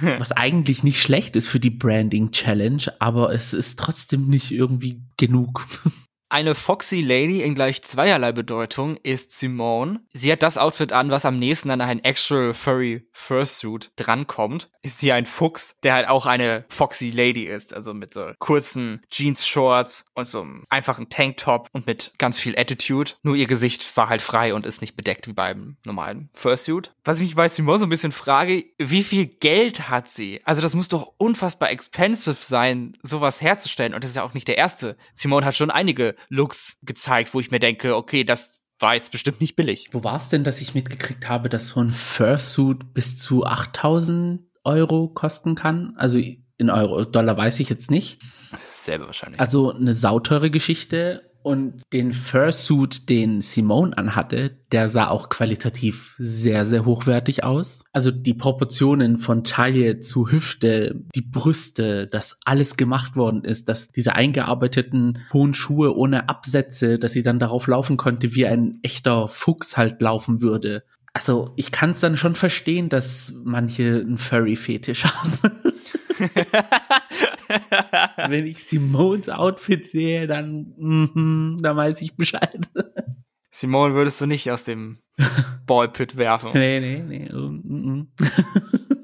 Was eigentlich nicht schlecht ist für die Branding Challenge, aber es ist trotzdem nicht irgendwie genug. Eine Foxy Lady in gleich zweierlei Bedeutung ist Simone. Sie hat das Outfit an, was am nächsten an ein Actual Furry Fursuit drankommt. Ist sie ein Fuchs, der halt auch eine Foxy Lady ist. Also mit so kurzen Jeans-Shorts und so einem einfachen Tanktop und mit ganz viel Attitude. Nur ihr Gesicht war halt frei und ist nicht bedeckt wie beim normalen Fursuit. Was ich mich bei Simone so ein bisschen frage, wie viel Geld hat sie? Also das muss doch unfassbar expensive sein, sowas herzustellen. Und das ist ja auch nicht der erste. Simone hat schon einige Looks gezeigt, wo ich mir denke, okay, das war jetzt bestimmt nicht billig. Wo war es denn, dass ich mitgekriegt habe, dass so ein Fursuit bis zu 8000 Euro kosten kann? Also in Euro, Dollar weiß ich jetzt nicht. Dasselbe wahrscheinlich. Also eine sauteure Geschichte und den Fursuit, den Simone anhatte, der sah auch qualitativ sehr, sehr hochwertig aus. Also die Proportionen von Taille zu Hüfte, die Brüste, dass alles gemacht worden ist, dass diese eingearbeiteten hohen Schuhe ohne Absätze, dass sie dann darauf laufen konnte, wie ein echter Fuchs halt laufen würde. Also ich kann es dann schon verstehen, dass manche einen Furry-Fetisch haben. Wenn ich Simons Outfit sehe, dann, mm, dann weiß ich Bescheid. Simone würdest du nicht aus dem Ballpit werfen. Nee, nee, nee. Mm, mm.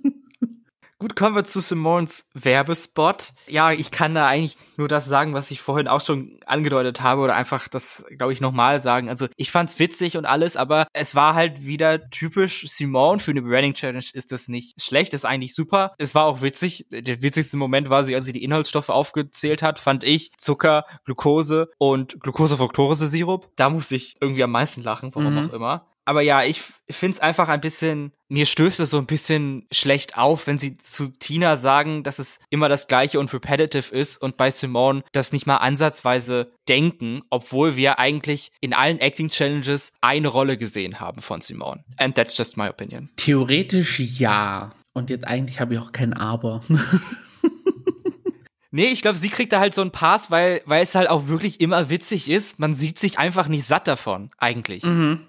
Gut, kommen wir zu Simons Werbespot. Ja, ich kann da eigentlich nur das sagen, was ich vorhin auch schon angedeutet habe oder einfach das, glaube ich, nochmal sagen. Also ich fand's witzig und alles, aber es war halt wieder typisch Simone. Für eine Branding Challenge ist das nicht schlecht, ist eigentlich super. Es war auch witzig. Der witzigste Moment war sie, als sie die Inhaltsstoffe aufgezählt hat, fand ich Zucker, Glucose und Glucose-Fructose-Sirup. Da musste ich irgendwie am meisten lachen, warum mhm. auch immer. Aber ja, ich finde es einfach ein bisschen, mir stößt es so ein bisschen schlecht auf, wenn sie zu Tina sagen, dass es immer das gleiche und repetitive ist und bei Simone das nicht mal ansatzweise denken, obwohl wir eigentlich in allen Acting Challenges eine Rolle gesehen haben von Simone. And that's just my opinion. Theoretisch ja. Und jetzt eigentlich habe ich auch kein Aber. Nee, ich glaube, sie kriegt da halt so einen Pass, weil, weil es halt auch wirklich immer witzig ist. Man sieht sich einfach nicht satt davon, eigentlich. Mhm.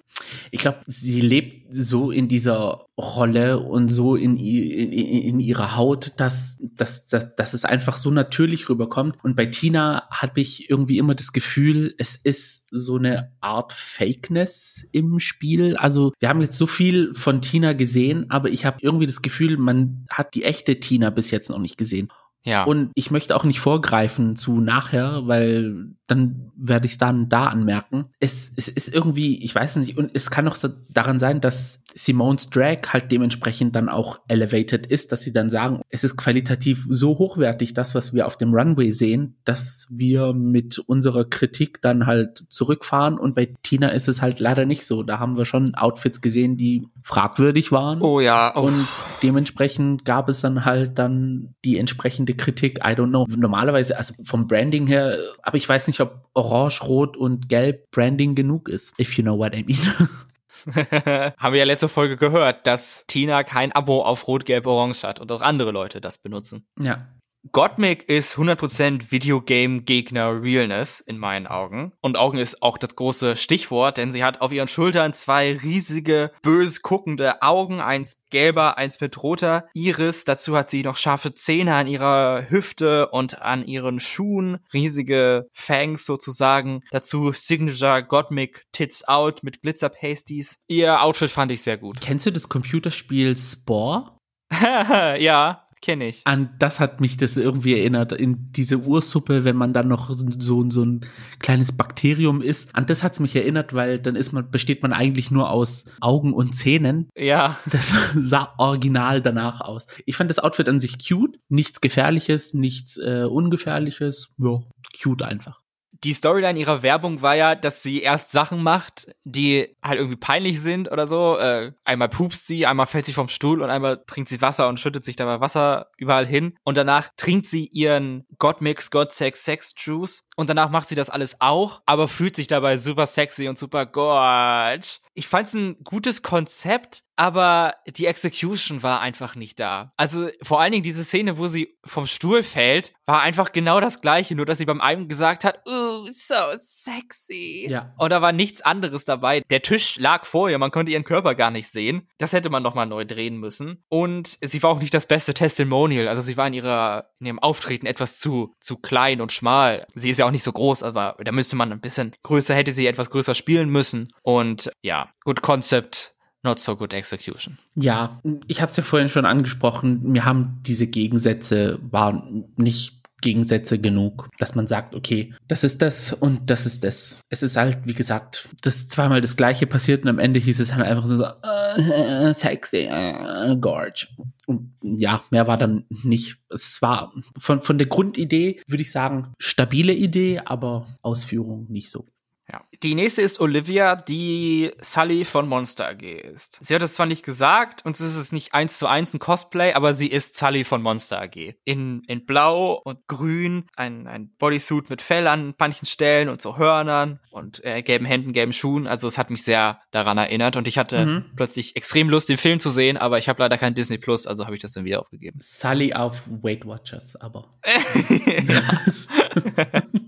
Ich glaube, sie lebt so in dieser Rolle und so in, in, in ihrer Haut, dass, dass, dass, dass es einfach so natürlich rüberkommt. Und bei Tina habe ich irgendwie immer das Gefühl, es ist so eine Art Fakeness im Spiel. Also wir haben jetzt so viel von Tina gesehen, aber ich habe irgendwie das Gefühl, man hat die echte Tina bis jetzt noch nicht gesehen. Ja. Und ich möchte auch nicht vorgreifen zu nachher, weil dann werde ich es dann da anmerken. Es, es ist irgendwie, ich weiß nicht, und es kann auch so daran sein, dass Simone's Drag halt dementsprechend dann auch elevated ist, dass sie dann sagen, es ist qualitativ so hochwertig, das, was wir auf dem Runway sehen, dass wir mit unserer Kritik dann halt zurückfahren. Und bei Tina ist es halt leider nicht so. Da haben wir schon Outfits gesehen, die fragwürdig waren. Oh ja. Oh. Und dementsprechend gab es dann halt dann die entsprechende Kritik. I don't know. Normalerweise, also vom Branding her, aber ich weiß nicht, ob Orange, Rot und Gelb Branding genug ist. If you know what I mean. Haben wir ja letzte Folge gehört, dass Tina kein Abo auf Rot, Gelb, Orange hat und auch andere Leute das benutzen. Ja. Gottmik ist 100% Videogame-Gegner Realness in meinen Augen. Und Augen ist auch das große Stichwort, denn sie hat auf ihren Schultern zwei riesige, bös guckende Augen, eins gelber, eins mit roter Iris. Dazu hat sie noch scharfe Zähne an ihrer Hüfte und an ihren Schuhen, riesige Fangs sozusagen. Dazu Signature Gottmik Tits Out mit Glitzerpasties. Ihr Outfit fand ich sehr gut. Kennst du das Computerspiel Spore? ja, kenne ich. An das hat mich das irgendwie erinnert, in diese Ursuppe, wenn man dann noch so, so ein kleines Bakterium isst. An das hat es mich erinnert, weil dann ist man, besteht man eigentlich nur aus Augen und Zähnen. Ja. Das sah original danach aus. Ich fand das Outfit an sich cute. Nichts Gefährliches, nichts äh, Ungefährliches. Ja, cute einfach die Storyline ihrer Werbung war ja, dass sie erst Sachen macht, die halt irgendwie peinlich sind oder so. Äh, einmal pupst sie, einmal fällt sie vom Stuhl und einmal trinkt sie Wasser und schüttet sich dabei Wasser überall hin. Und danach trinkt sie ihren God Mix, God Sex, Sex Juice. Und danach macht sie das alles auch, aber fühlt sich dabei super sexy und super gorge. Ich fand's ein gutes Konzept, aber die Execution war einfach nicht da. Also vor allen Dingen diese Szene, wo sie vom Stuhl fällt, war einfach genau das gleiche, nur dass sie beim einen gesagt hat, oh, so sexy. Ja. Und da war nichts anderes dabei. Der Tisch lag vor ihr, man konnte ihren Körper gar nicht sehen. Das hätte man nochmal neu drehen müssen. Und sie war auch nicht das beste Testimonial. Also sie war in ihrer, in ihrem Auftreten etwas zu, zu klein und schmal. Sie ist ja auch nicht so groß, aber da müsste man ein bisschen größer, hätte sie etwas größer spielen müssen. Und ja, gut Konzept, not so good execution. Ja, ich habe es ja vorhin schon angesprochen, mir haben diese Gegensätze waren nicht Gegensätze genug, dass man sagt, okay, das ist das und das ist das. Es ist halt, wie gesagt, das zweimal das gleiche passiert und am Ende hieß es halt einfach so, äh, sexy, äh, gorge. Und ja, mehr war dann nicht. Es war von, von der Grundidee, würde ich sagen, stabile Idee, aber Ausführung nicht so. Ja. Die nächste ist Olivia, die Sully von Monster AG ist. Sie hat es zwar nicht gesagt und es ist nicht eins zu eins ein Cosplay, aber sie ist Sully von Monster AG. In, in blau und grün, ein, ein Bodysuit mit Fell an manchen Stellen und so Hörnern und äh, gelben Händen, gelben Schuhen. Also es hat mich sehr daran erinnert und ich hatte mhm. plötzlich extrem Lust, den Film zu sehen, aber ich habe leider kein Disney Plus, also habe ich das dann wieder aufgegeben. Sully auf Weight Watchers, aber.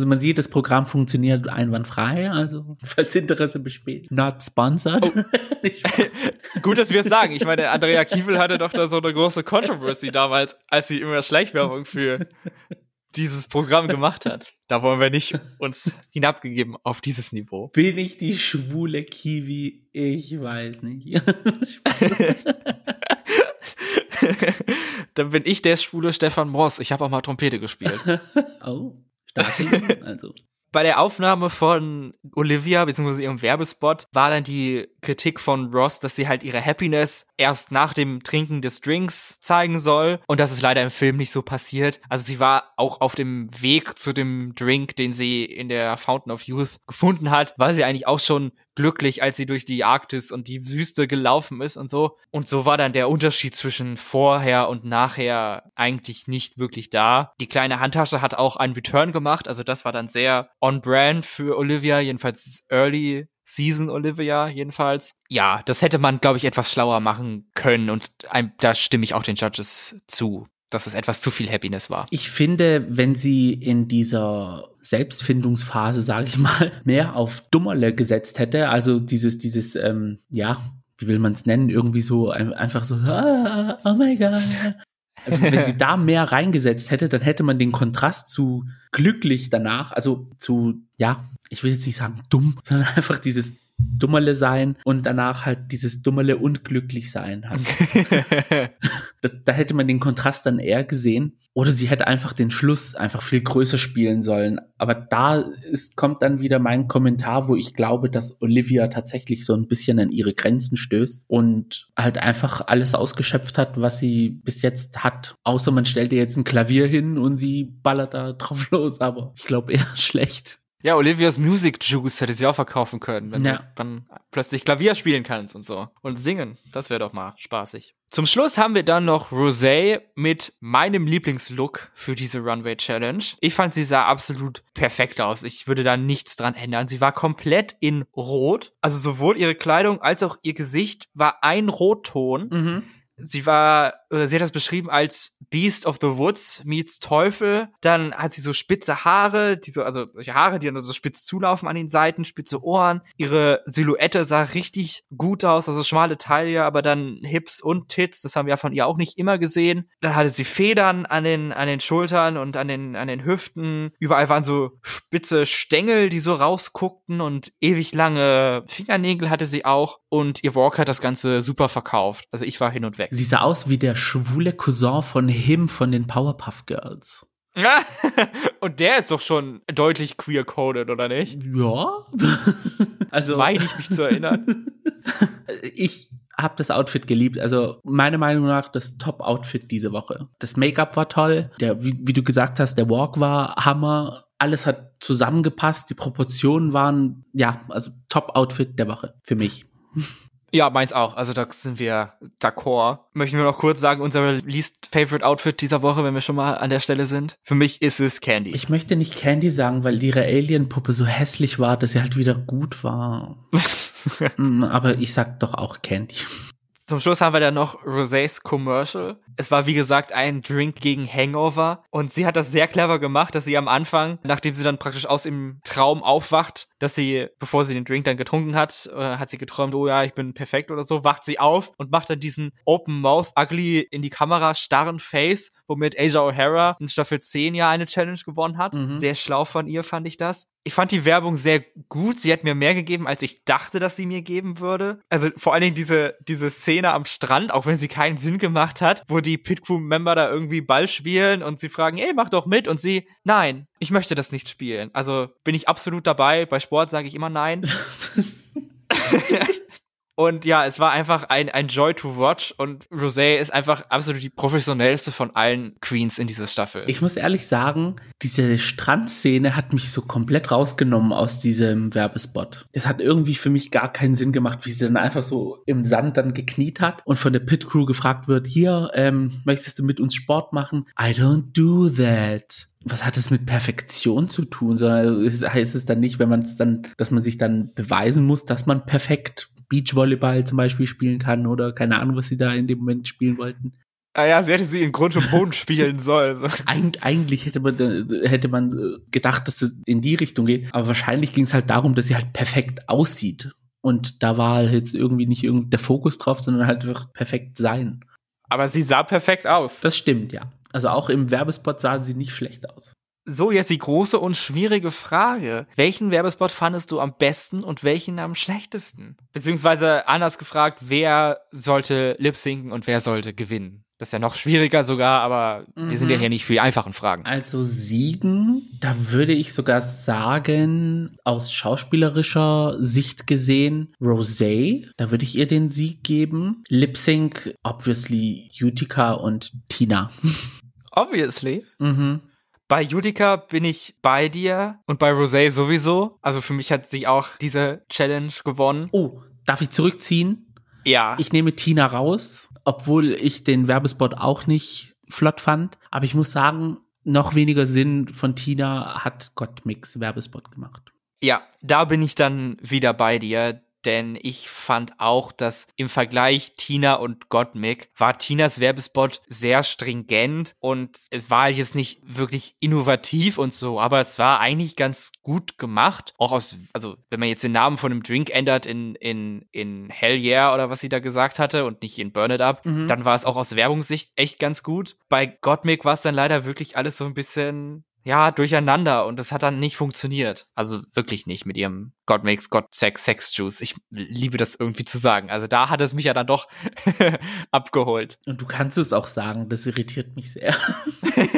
Also man sieht, das Programm funktioniert einwandfrei, also falls Interesse besteht. Not sponsored. Oh. Gut, dass wir es sagen. Ich meine, Andrea Kiefel hatte doch da so eine große Controversy damals, als sie immer Schleichwerbung für dieses Programm gemacht hat. Da wollen wir nicht uns hinabgegeben auf dieses Niveau. Bin ich die schwule Kiwi? Ich weiß nicht. Dann bin ich der schwule Stefan Moss. Ich habe auch mal Trompete gespielt. oh. Stark. also bei der Aufnahme von Olivia bzw. ihrem Werbespot war dann die Kritik von Ross, dass sie halt ihre Happiness erst nach dem Trinken des Drinks zeigen soll und das ist leider im Film nicht so passiert. Also sie war auch auf dem Weg zu dem Drink, den sie in der Fountain of Youth gefunden hat, war sie eigentlich auch schon glücklich, als sie durch die Arktis und die Wüste gelaufen ist und so. Und so war dann der Unterschied zwischen vorher und nachher eigentlich nicht wirklich da. Die kleine Handtasche hat auch einen Return gemacht, also das war dann sehr on brand für Olivia, jedenfalls Early Season Olivia jedenfalls. Ja, das hätte man, glaube ich, etwas schlauer machen können und da stimme ich auch den Judges zu. Dass es etwas zu viel Happiness war. Ich finde, wenn sie in dieser Selbstfindungsphase, sage ich mal, mehr auf Dummerle gesetzt hätte, also dieses, dieses, ähm, ja, wie will man es nennen, irgendwie so einfach so, ah, oh my god. Also wenn sie da mehr reingesetzt hätte, dann hätte man den Kontrast zu glücklich danach, also zu, ja, ich will jetzt nicht sagen dumm, sondern einfach dieses Dummerle sein und danach halt dieses Dummerle unglücklich sein hat. da, da, hätte man den Kontrast dann eher gesehen. Oder sie hätte einfach den Schluss einfach viel größer spielen sollen. Aber da ist, kommt dann wieder mein Kommentar, wo ich glaube, dass Olivia tatsächlich so ein bisschen an ihre Grenzen stößt und halt einfach alles ausgeschöpft hat, was sie bis jetzt hat. Außer man stellt ihr jetzt ein Klavier hin und sie ballert da drauf los. Aber ich glaube eher schlecht. Ja, Olivias Music Juice hätte sie auch verkaufen können, wenn ja. du dann plötzlich Klavier spielen kannst und so. Und singen. Das wäre doch mal spaßig. Zum Schluss haben wir dann noch Rosé mit meinem Lieblingslook für diese Runway Challenge. Ich fand, sie sah absolut perfekt aus. Ich würde da nichts dran ändern. Sie war komplett in Rot. Also sowohl ihre Kleidung als auch ihr Gesicht war ein Rotton. Mhm sie war, oder sie hat das beschrieben als Beast of the Woods meets Teufel. Dann hat sie so spitze Haare, die so, also solche Haare, die dann so spitz zulaufen an den Seiten, spitze Ohren. Ihre Silhouette sah richtig gut aus, also schmale Taille, aber dann Hips und Tits. Das haben wir von ihr auch nicht immer gesehen. Dann hatte sie Federn an den, an den Schultern und an den, an den Hüften. Überall waren so spitze Stängel, die so rausguckten und ewig lange Fingernägel hatte sie auch. Und ihr Walk hat das Ganze super verkauft. Also ich war hin und weg. Sie sah aus wie der schwule Cousin von Him von den Powerpuff Girls. und der ist doch schon deutlich queer-coded, oder nicht? Ja. also. Meine ich mich zu erinnern. ich habe das Outfit geliebt. Also meiner Meinung nach das Top-Outfit diese Woche. Das Make-up war toll. Der, wie, wie, du gesagt hast, der Walk war Hammer. Alles hat zusammengepasst. Die Proportionen waren, ja, also Top-Outfit der Woche für mich. Ja, meins auch. Also da sind wir d'accord. Möchten wir noch kurz sagen, unser least favorite Outfit dieser Woche, wenn wir schon mal an der Stelle sind. Für mich ist es Candy. Ich möchte nicht Candy sagen, weil ihre Alien-Puppe so hässlich war, dass sie halt wieder gut war. Mm, aber ich sag doch auch Candy. Zum Schluss haben wir dann noch Rosés Commercial. Es war wie gesagt ein Drink gegen Hangover und sie hat das sehr clever gemacht, dass sie am Anfang, nachdem sie dann praktisch aus dem Traum aufwacht, dass sie, bevor sie den Drink dann getrunken hat, äh, hat sie geträumt, oh ja, ich bin perfekt oder so, wacht sie auf und macht dann diesen Open Mouth Ugly in die Kamera starren Face, womit Asia O'Hara in Staffel 10 ja eine Challenge gewonnen hat. Mhm. Sehr schlau von ihr fand ich das ich fand die Werbung sehr gut. Sie hat mir mehr gegeben, als ich dachte, dass sie mir geben würde. Also vor allen Dingen diese, diese Szene am Strand, auch wenn sie keinen Sinn gemacht hat, wo die Pit Crew Member da irgendwie Ball spielen und sie fragen, ey, mach doch mit. Und sie, nein, ich möchte das nicht spielen. Also bin ich absolut dabei. Bei Sport sage ich immer nein. Und ja, es war einfach ein, ein Joy to watch und Rosé ist einfach absolut die professionellste von allen Queens in dieser Staffel. Ich muss ehrlich sagen, diese Strandszene hat mich so komplett rausgenommen aus diesem Werbespot. Das hat irgendwie für mich gar keinen Sinn gemacht, wie sie dann einfach so im Sand dann gekniet hat und von der Pit Crew gefragt wird, hier, ähm, möchtest du mit uns Sport machen? I don't do that was hat es mit Perfektion zu tun, sondern heißt es dann nicht, wenn man es dann, dass man sich dann beweisen muss, dass man perfekt Beachvolleyball zum Beispiel spielen kann oder keine Ahnung, was sie da in dem Moment spielen wollten. Ah ja, sie hätte sie in Grund und Boden spielen sollen. Eig eigentlich hätte man, hätte man gedacht, dass es in die Richtung geht. Aber wahrscheinlich ging es halt darum, dass sie halt perfekt aussieht. Und da war jetzt irgendwie nicht der Fokus drauf, sondern halt einfach perfekt sein. Aber sie sah perfekt aus. Das stimmt, ja. Also auch im Werbespot sah sie nicht schlecht aus. So, jetzt die große und schwierige Frage. Welchen Werbespot fandest du am besten und welchen am schlechtesten? Beziehungsweise anders gefragt, wer sollte lip sinken und wer sollte gewinnen? Das ist ja noch schwieriger sogar, aber mhm. wir sind ja mhm. hier nicht für die einfachen Fragen. Also siegen, da würde ich sogar sagen, aus schauspielerischer Sicht gesehen, Rosé, da würde ich ihr den Sieg geben. Lip Sync, obviously Utica und Tina. Obviously. Mhm. Bei Judica bin ich bei dir und bei Rosé sowieso. Also für mich hat sie auch diese Challenge gewonnen. Oh, darf ich zurückziehen? Ja. Ich nehme Tina raus, obwohl ich den Werbespot auch nicht flott fand. Aber ich muss sagen, noch weniger Sinn von Tina hat Gottmix Werbespot gemacht. Ja, da bin ich dann wieder bei dir denn ich fand auch, dass im Vergleich Tina und Gottmik war Tinas Werbespot sehr stringent und es war jetzt nicht wirklich innovativ und so, aber es war eigentlich ganz gut gemacht. Auch aus, also wenn man jetzt den Namen von einem Drink ändert in, in, in Hell Yeah oder was sie da gesagt hatte und nicht in Burn It Up, mhm. dann war es auch aus Werbungssicht echt ganz gut. Bei Gottmik war es dann leider wirklich alles so ein bisschen ja, durcheinander und das hat dann nicht funktioniert. Also wirklich nicht mit ihrem God makes God Sex Sex Juice. Ich liebe das irgendwie zu sagen. Also da hat es mich ja dann doch abgeholt. Und du kannst es auch sagen, das irritiert mich sehr.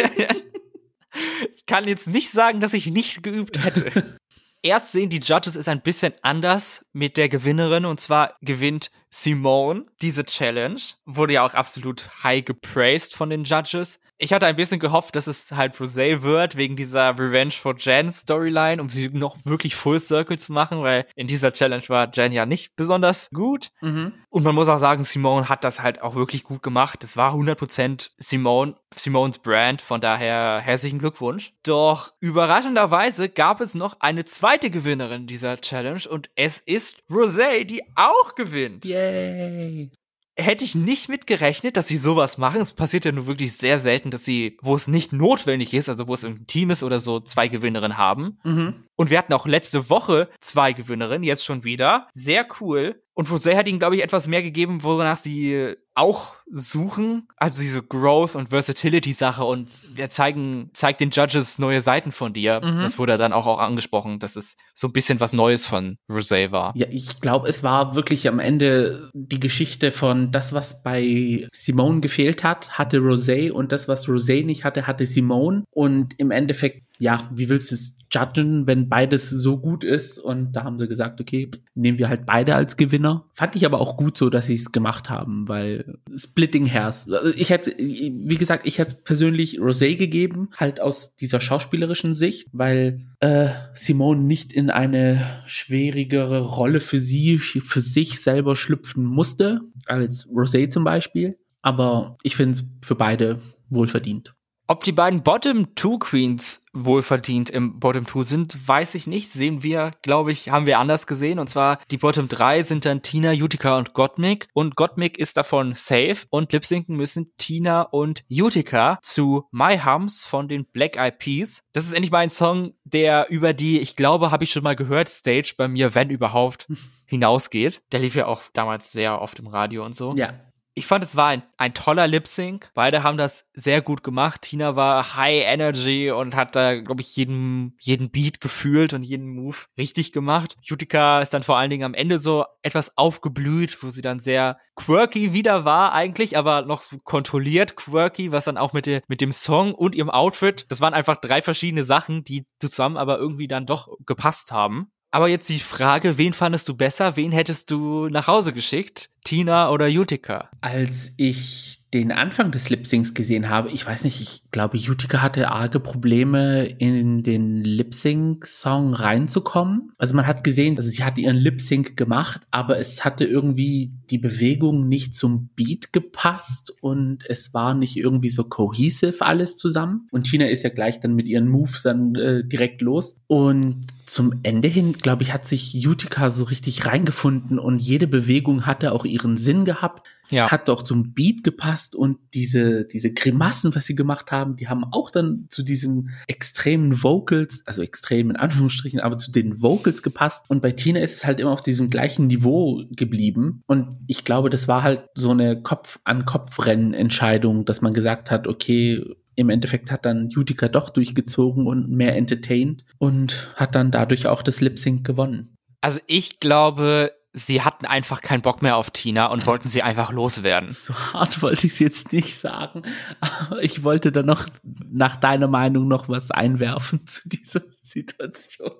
ich kann jetzt nicht sagen, dass ich nicht geübt hätte. Erst sehen die Judges es ein bisschen anders mit der Gewinnerin und zwar gewinnt Simone diese Challenge. Wurde ja auch absolut high gepraised von den Judges ich hatte ein bisschen gehofft, dass es halt Rosé wird, wegen dieser Revenge for Jen Storyline, um sie noch wirklich Full Circle zu machen, weil in dieser Challenge war Jen ja nicht besonders gut. Mhm. Und man muss auch sagen, Simone hat das halt auch wirklich gut gemacht. Es war 100% Simone, Simones Brand, von daher herzlichen Glückwunsch. Doch überraschenderweise gab es noch eine zweite Gewinnerin dieser Challenge und es ist Rosé, die auch gewinnt. Yay! hätte ich nicht mitgerechnet, dass sie sowas machen. Es passiert ja nur wirklich sehr selten, dass sie, wo es nicht notwendig ist, also wo es ein Team ist oder so, zwei Gewinnerinnen haben. Mhm. Und wir hatten auch letzte Woche zwei Gewinnerinnen, jetzt schon wieder. Sehr cool. Und Rosé hat ihnen, glaube ich, etwas mehr gegeben, wonach sie auch suchen. Also diese Growth und Versatility-Sache und wir zeigen, zeigt den Judges neue Seiten von dir. Mhm. Das wurde dann auch, auch angesprochen, dass es so ein bisschen was Neues von Rosé war. Ja, ich glaube, es war wirklich am Ende die Geschichte von das, was bei Simone gefehlt hat, hatte Rosé und das, was Rosé nicht hatte, hatte Simone. Und im Endeffekt ja, wie willst du es judgen, wenn beides so gut ist? Und da haben sie gesagt, okay, nehmen wir halt beide als Gewinner. Fand ich aber auch gut so, dass sie es gemacht haben, weil Splitting Hairs. Ich hätte, wie gesagt, ich hätte persönlich Rosé gegeben, halt aus dieser schauspielerischen Sicht, weil äh, Simone nicht in eine schwierigere Rolle für sie, für sich selber schlüpfen musste, als Rosé zum Beispiel. Aber ich finde es für beide wohlverdient. Ob die beiden Bottom Two Queens wohlverdient im Bottom Two sind, weiß ich nicht. Sehen wir, glaube ich, haben wir anders gesehen. Und zwar die Bottom 3 sind dann Tina, Utica und Gottmik. Und Gottmik ist davon safe. Und lipsinken müssen Tina und Utica zu My Hums von den Black Eyed Peas. Das ist endlich mal ein Song, der über die, ich glaube, habe ich schon mal gehört, Stage bei mir, wenn überhaupt, hinausgeht. Der lief ja auch damals sehr oft im Radio und so. Ja ich fand, es war ein, ein toller Lip Sync. Beide haben das sehr gut gemacht. Tina war High Energy und hat da, glaube ich, jeden, jeden Beat gefühlt und jeden Move richtig gemacht. Utica ist dann vor allen Dingen am Ende so etwas aufgeblüht, wo sie dann sehr quirky wieder war eigentlich, aber noch so kontrolliert quirky, was dann auch mit, der, mit dem Song und ihrem Outfit, das waren einfach drei verschiedene Sachen, die zusammen aber irgendwie dann doch gepasst haben. Aber jetzt die Frage, wen fandest du besser? Wen hättest du nach Hause geschickt? Tina oder Utica? Als ich den Anfang des Lip-Syncs gesehen habe, ich weiß nicht, ich glaube, Utica hatte arge Probleme, in den Lip-Sync-Song reinzukommen. Also man hat gesehen, also sie hatte ihren Lip-Sync gemacht, aber es hatte irgendwie die Bewegung nicht zum Beat gepasst und es war nicht irgendwie so cohesive alles zusammen. Und Tina ist ja gleich dann mit ihren Moves dann äh, direkt los. Und zum Ende hin, glaube ich, hat sich Utica so richtig reingefunden und jede Bewegung hatte auch ihren Sinn gehabt ja. hat doch zum Beat gepasst und diese, diese Grimassen, was sie gemacht haben, die haben auch dann zu diesen extremen Vocals, also extrem in Anführungsstrichen, aber zu den Vocals gepasst. Und bei Tina ist es halt immer auf diesem gleichen Niveau geblieben. Und ich glaube, das war halt so eine Kopf-an-Kopf-Rennen-Entscheidung, dass man gesagt hat, okay, im Endeffekt hat dann Utica doch durchgezogen und mehr entertained und hat dann dadurch auch das Lip Sync gewonnen. Also ich glaube, sie hatten einfach keinen Bock mehr auf Tina und wollten sie einfach loswerden. So hart wollte ich es jetzt nicht sagen, aber ich wollte da noch nach deiner Meinung noch was einwerfen zu dieser Situation.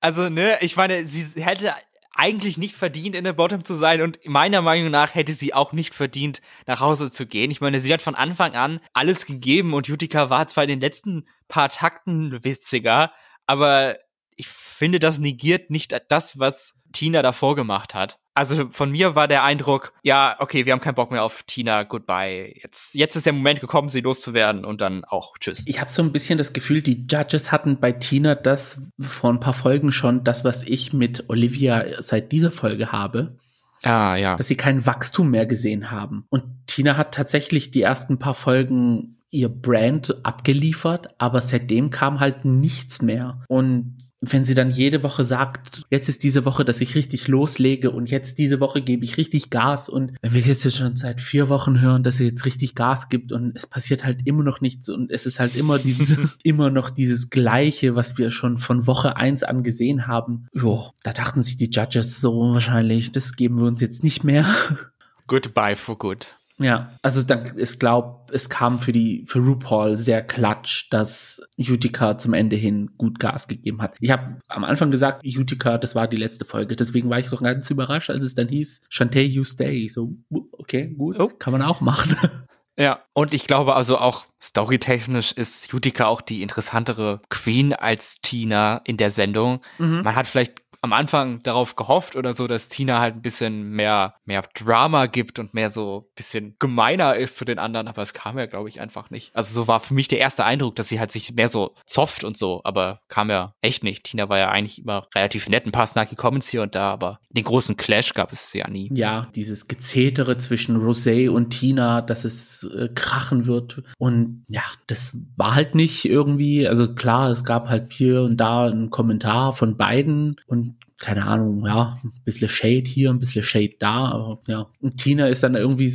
Also, ne, ich meine, sie hätte eigentlich nicht verdient, in der Bottom zu sein und meiner Meinung nach hätte sie auch nicht verdient, nach Hause zu gehen. Ich meine, sie hat von Anfang an alles gegeben und Utica war zwar in den letzten paar Takten witziger, aber ich finde, das negiert nicht das, was Tina davor gemacht hat. Also von mir war der Eindruck, ja, okay, wir haben keinen Bock mehr auf Tina, goodbye. Jetzt, jetzt ist der Moment gekommen, sie loszuwerden und dann auch tschüss. Ich habe so ein bisschen das Gefühl, die Judges hatten bei Tina das vor ein paar Folgen schon, das, was ich mit Olivia seit dieser Folge habe. Ah, ja. Dass sie kein Wachstum mehr gesehen haben. Und Tina hat tatsächlich die ersten paar Folgen ihr Brand abgeliefert, aber seitdem kam halt nichts mehr. Und wenn sie dann jede Woche sagt, jetzt ist diese Woche, dass ich richtig loslege und jetzt diese Woche gebe ich richtig Gas und wenn wir jetzt schon seit vier Wochen hören, dass sie jetzt richtig Gas gibt und es passiert halt immer noch nichts und es ist halt immer dieses, immer noch dieses Gleiche, was wir schon von Woche eins an gesehen haben. Jo, da dachten sich die Judges so wahrscheinlich, das geben wir uns jetzt nicht mehr. Goodbye for good. Ja, also dann, ich glaube, es kam für die für RuPaul sehr klatsch, dass Utica zum Ende hin gut Gas gegeben hat. Ich habe am Anfang gesagt, Utica, das war die letzte Folge, deswegen war ich doch ganz überrascht, als es dann hieß, Shantae, you stay. So, okay, gut, oh. kann man auch machen. Ja, und ich glaube also auch storytechnisch ist Utica auch die interessantere Queen als Tina in der Sendung. Mhm. Man hat vielleicht am Anfang darauf gehofft oder so, dass Tina halt ein bisschen mehr, mehr Drama gibt und mehr so ein bisschen gemeiner ist zu den anderen, aber es kam ja, glaube ich, einfach nicht. Also so war für mich der erste Eindruck, dass sie halt sich mehr so zofft und so, aber kam ja echt nicht. Tina war ja eigentlich immer relativ nett, ein paar snarky Comments hier und da, aber den großen Clash gab es ja nie. Ja, dieses Gezetere zwischen Rosé und Tina, dass es äh, krachen wird und ja, das war halt nicht irgendwie, also klar, es gab halt hier und da einen Kommentar von beiden und keine Ahnung, ja, ein bisschen Shade hier, ein bisschen Shade da, aber ja. Und Tina ist dann irgendwie,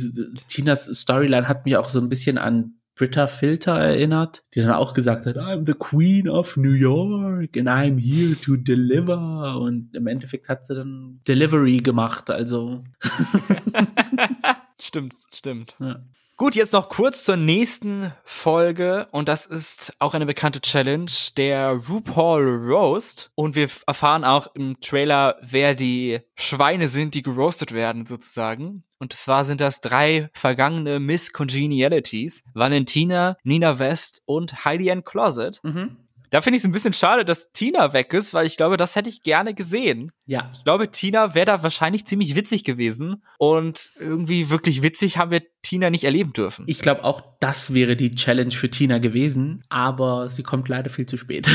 Tinas Storyline hat mich auch so ein bisschen an Britta Filter erinnert, die dann auch gesagt hat, I'm the Queen of New York and I'm here to deliver. Und im Endeffekt hat sie dann Delivery gemacht, also. stimmt, stimmt. Ja. Gut, jetzt noch kurz zur nächsten Folge und das ist auch eine bekannte Challenge, der RuPaul Roast und wir erfahren auch im Trailer, wer die Schweine sind, die geroastet werden sozusagen. Und zwar sind das drei vergangene Miss Congenialities, Valentina, Nina West und Heidi Ann Closet. Mhm. Da finde ich es ein bisschen schade, dass Tina weg ist, weil ich glaube, das hätte ich gerne gesehen. Ja. Ich glaube, Tina wäre da wahrscheinlich ziemlich witzig gewesen. Und irgendwie wirklich witzig haben wir Tina nicht erleben dürfen. Ich glaube, auch das wäre die Challenge für Tina gewesen, aber sie kommt leider viel zu spät.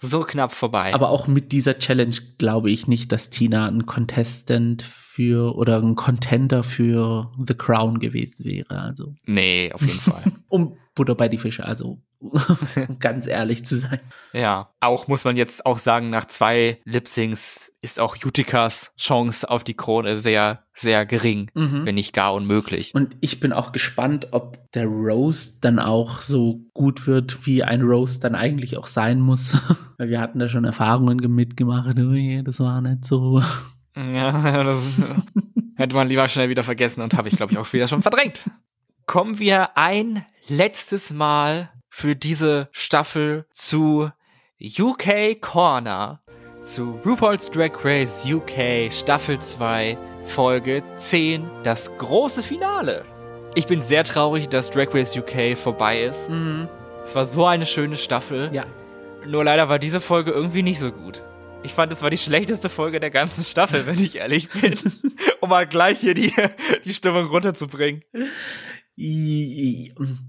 so knapp vorbei. Aber auch mit dieser Challenge glaube ich nicht, dass Tina ein Contestant für oder ein Contender für The Crown gewesen wäre. Also. Nee, auf jeden Fall. um Butter bei die Fische, also ganz ehrlich zu sein. Ja, auch muss man jetzt auch sagen, nach zwei Lip-Syncs ist auch Utikas Chance auf die Krone sehr, sehr gering, mhm. wenn nicht gar unmöglich. Und ich bin auch gespannt, ob der Roast dann auch so gut wird, wie ein Roast dann eigentlich auch sein muss. Weil wir hatten da schon Erfahrungen mitgemacht, oh das war nicht so. Ja, das hätte man lieber schnell wieder vergessen und habe ich, glaube ich, auch wieder schon verdrängt. Kommen wir ein letztes Mal für diese Staffel zu UK Corner, zu RuPaul's Drag Race UK Staffel 2, Folge 10, das große Finale. Ich bin sehr traurig, dass Drag Race UK vorbei ist. Mhm. Es war so eine schöne Staffel. Ja. Nur leider war diese Folge irgendwie nicht so gut. Ich fand, es war die schlechteste Folge der ganzen Staffel, wenn ich ehrlich bin. um mal gleich hier die, die Stimmung runterzubringen.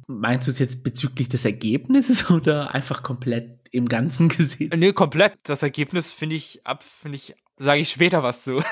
Meinst du es jetzt bezüglich des Ergebnisses oder einfach komplett im Ganzen gesehen? Nee, komplett. Das Ergebnis finde ich ab, finde ich, sage ich später was zu.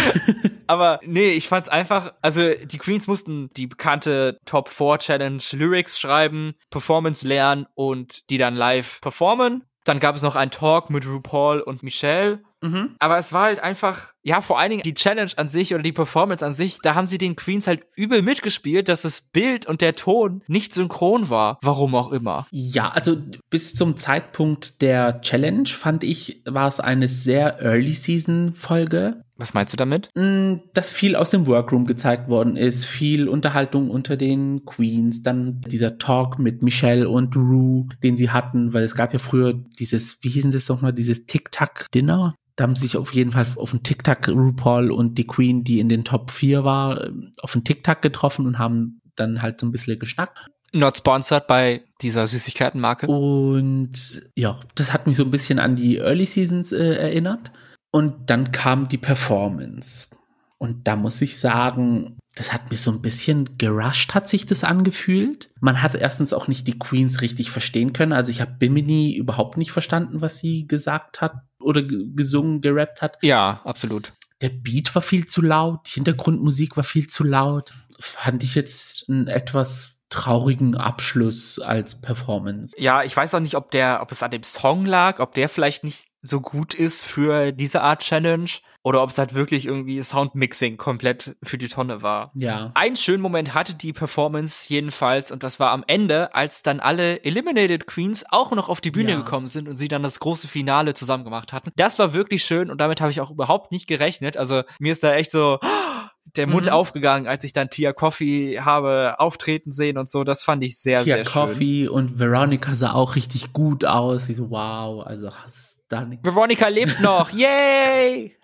Aber nee, ich fand's einfach, also die Queens mussten die bekannte Top 4 Challenge Lyrics schreiben, Performance lernen und die dann live performen. Dann gab es noch einen Talk mit RuPaul und Michelle. Mhm. Aber es war halt einfach, ja, vor allen Dingen die Challenge an sich oder die Performance an sich, da haben sie den Queens halt übel mitgespielt, dass das Bild und der Ton nicht synchron war. Warum auch immer. Ja, also bis zum Zeitpunkt der Challenge fand ich, war es eine sehr Early Season Folge. Was meinst du damit? Mm, dass viel aus dem Workroom gezeigt worden ist, viel Unterhaltung unter den Queens, dann dieser Talk mit Michelle und Rue, den sie hatten, weil es gab ja früher dieses, wie hießen das nochmal, dieses Tic-Tac-Dinner. Da haben sie sich auf jeden Fall auf ein Tic-Tac RuPaul und die Queen, die in den Top 4 war, auf ein Tic-Tac getroffen und haben dann halt so ein bisschen geschnackt. Not sponsored bei dieser Süßigkeitenmarke. Und ja, das hat mich so ein bisschen an die Early Seasons äh, erinnert. Und dann kam die Performance. Und da muss ich sagen, das hat mich so ein bisschen gerusht, hat sich das angefühlt. Man hat erstens auch nicht die Queens richtig verstehen können. Also ich habe Bimini überhaupt nicht verstanden, was sie gesagt hat oder gesungen, gerappt hat. Ja, absolut. Der Beat war viel zu laut, die Hintergrundmusik war viel zu laut. Fand ich jetzt einen etwas traurigen Abschluss als Performance. Ja, ich weiß auch nicht, ob der, ob es an dem Song lag, ob der vielleicht nicht so gut ist für diese Art Challenge oder ob es halt wirklich irgendwie Soundmixing komplett für die Tonne war. Ja. Einen schönen Moment hatte die Performance jedenfalls und das war am Ende, als dann alle Eliminated Queens auch noch auf die Bühne Ja. gekommen sind und sie dann das große Finale zusammen gemacht hatten. Das war wirklich schön und damit habe ich auch überhaupt nicht gerechnet. Also mir ist da echt so der Mund Mhm. aufgegangen, als ich dann Tia Coffee habe auftreten sehen und so. Das fand ich sehr, Tia sehr schön. Coffee und Veronica sah auch richtig gut aus. Ich so, wow, also stunning. Veronica lebt noch. Yay!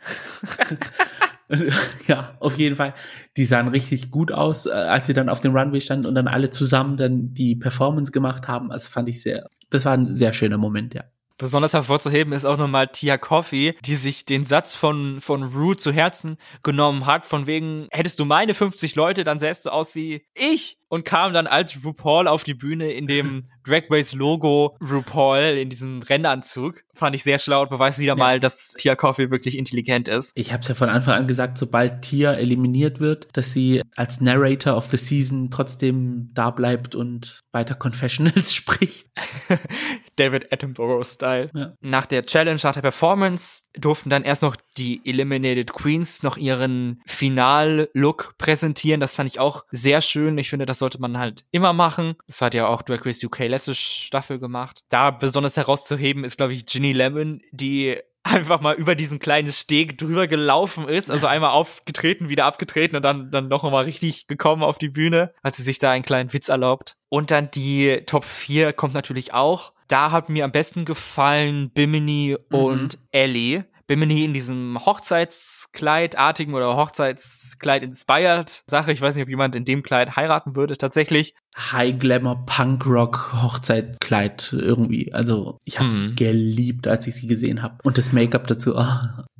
ja, auf jeden Fall. Die sahen richtig gut aus, äh, als sie dann auf dem Runway standen und dann alle zusammen dann die Performance gemacht haben. Also fand ich sehr, das war ein sehr schöner Moment, ja. Besonders hervorzuheben ist auch nochmal Tia Coffee, die sich den Satz von, von Rue zu Herzen genommen hat, von wegen, hättest du meine 50 Leute, dann sähst du aus wie ich und kam dann als RuPaul auf die Bühne in dem Drag Race Logo RuPaul in diesem Rennanzug. Fand ich sehr schlau und beweist wieder Ja. mal, dass Tia Coffee wirklich intelligent ist. Ich habe es ja von Anfang an gesagt, sobald Tia eliminiert wird, dass sie als Narrator of the Season trotzdem da bleibt und weiter Confessionals spricht. David Attenborough-Style. Ja. Nach der Challenge, nach der Performance durften dann erst noch die Eliminated Queens noch ihren Final-Look präsentieren. Das fand ich auch sehr schön. Ich finde, das sollte man halt immer machen. Das hat ja auch Drag Race UK letzte Staffel gemacht. Da besonders herauszuheben ist, glaube ich, Ginny Lemon, die einfach mal über diesen kleinen Steg drüber gelaufen ist, also einmal aufgetreten, wieder abgetreten und dann, dann noch mal richtig gekommen auf die Bühne, hat sie sich da einen kleinen Witz erlaubt. Und dann die Top 4 kommt natürlich auch. Da hat mir am besten gefallen Bimini und Ellie. Bimini in diesem Hochzeitskleidartigen oder Hochzeitskleid-inspired Sache. Ich weiß nicht, ob jemand in dem Kleid heiraten würde, tatsächlich. High Glamour Punk Rock Hochzeitkleid irgendwie. Also ich habe Mhm. geliebt, als ich sie gesehen habe. Und das Make-up dazu, oh,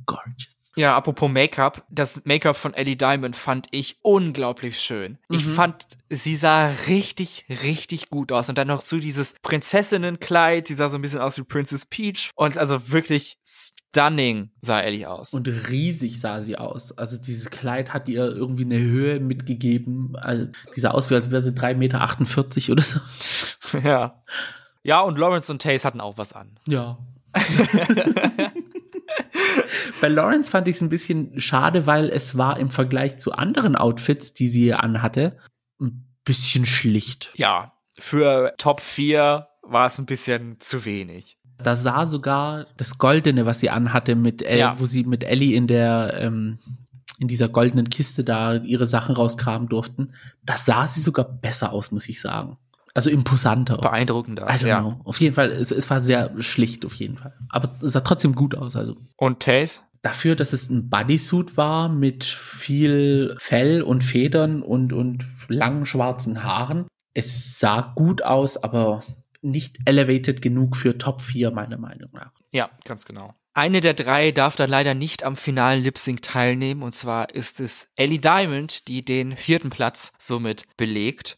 gorgeous. Ja, apropos Make-up, das Make-up von Ellie Diamond fand ich unglaublich schön. Ich Mhm. fand, sie sah richtig, richtig gut aus. Und dann noch zu dieses Prinzessinnenkleid, sie sah so ein bisschen aus wie Princess Peach. Und also wirklich stunning sah Ellie aus. Und riesig sah sie aus. Also dieses Kleid hat ihr irgendwie eine Höhe mitgegeben. Also, die sah aus, wie als wäre sie 3,48 Meter oder so. ja. Ja, und Lawrence und Taze hatten auch was an. Ja. Bei Lawrence fand ich es ein bisschen schade, weil es war im Vergleich zu anderen Outfits, die sie anhatte, ein bisschen schlicht. Ja, für Top 4 war es ein bisschen zu wenig. Da sah sogar das Goldene, was sie anhatte, mit El Ja. wo sie mit Ellie in der ähm, in dieser goldenen Kiste da ihre Sachen rausgraben durften, das sah sie sogar besser aus, muss ich sagen. Also imposanter. Beeindruckender. I don't Ja. know. Auf jeden Fall, es, es war sehr schlicht, auf jeden Fall. Aber es sah trotzdem gut aus. Also Und Taze? dafür, dass es ein Bodysuit war mit viel Fell und Federn und, und langen schwarzen Haaren. Es sah gut aus, aber nicht elevated genug für Top 4, meiner Meinung nach. Ja, ganz genau. Eine der drei darf dann leider nicht am finalen Lip Sync teilnehmen. Und zwar ist es Ellie Diamond, die den vierten Platz somit belegt.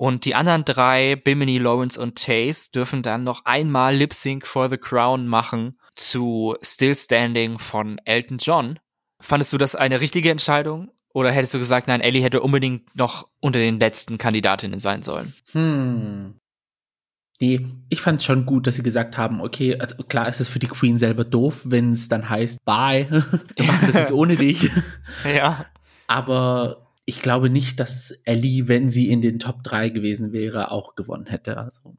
Und die anderen drei, Bimini, Lawrence und Taze, dürfen dann noch einmal Lip Sync for the Crown machen zu Still Standing von Elton John. Fandest du das eine richtige Entscheidung? Oder hättest du gesagt, nein, Ellie hätte unbedingt noch unter den letzten Kandidatinnen sein sollen? Hm. Nee, ich fand es schon gut, dass sie gesagt haben, okay, also klar ist es für die Queen selber doof, wenn es dann heißt, bye, wir machen das jetzt ohne dich. Ja. Aber ich glaube nicht, dass Ellie, wenn sie in den Top 3 gewesen wäre, auch gewonnen hätte. Also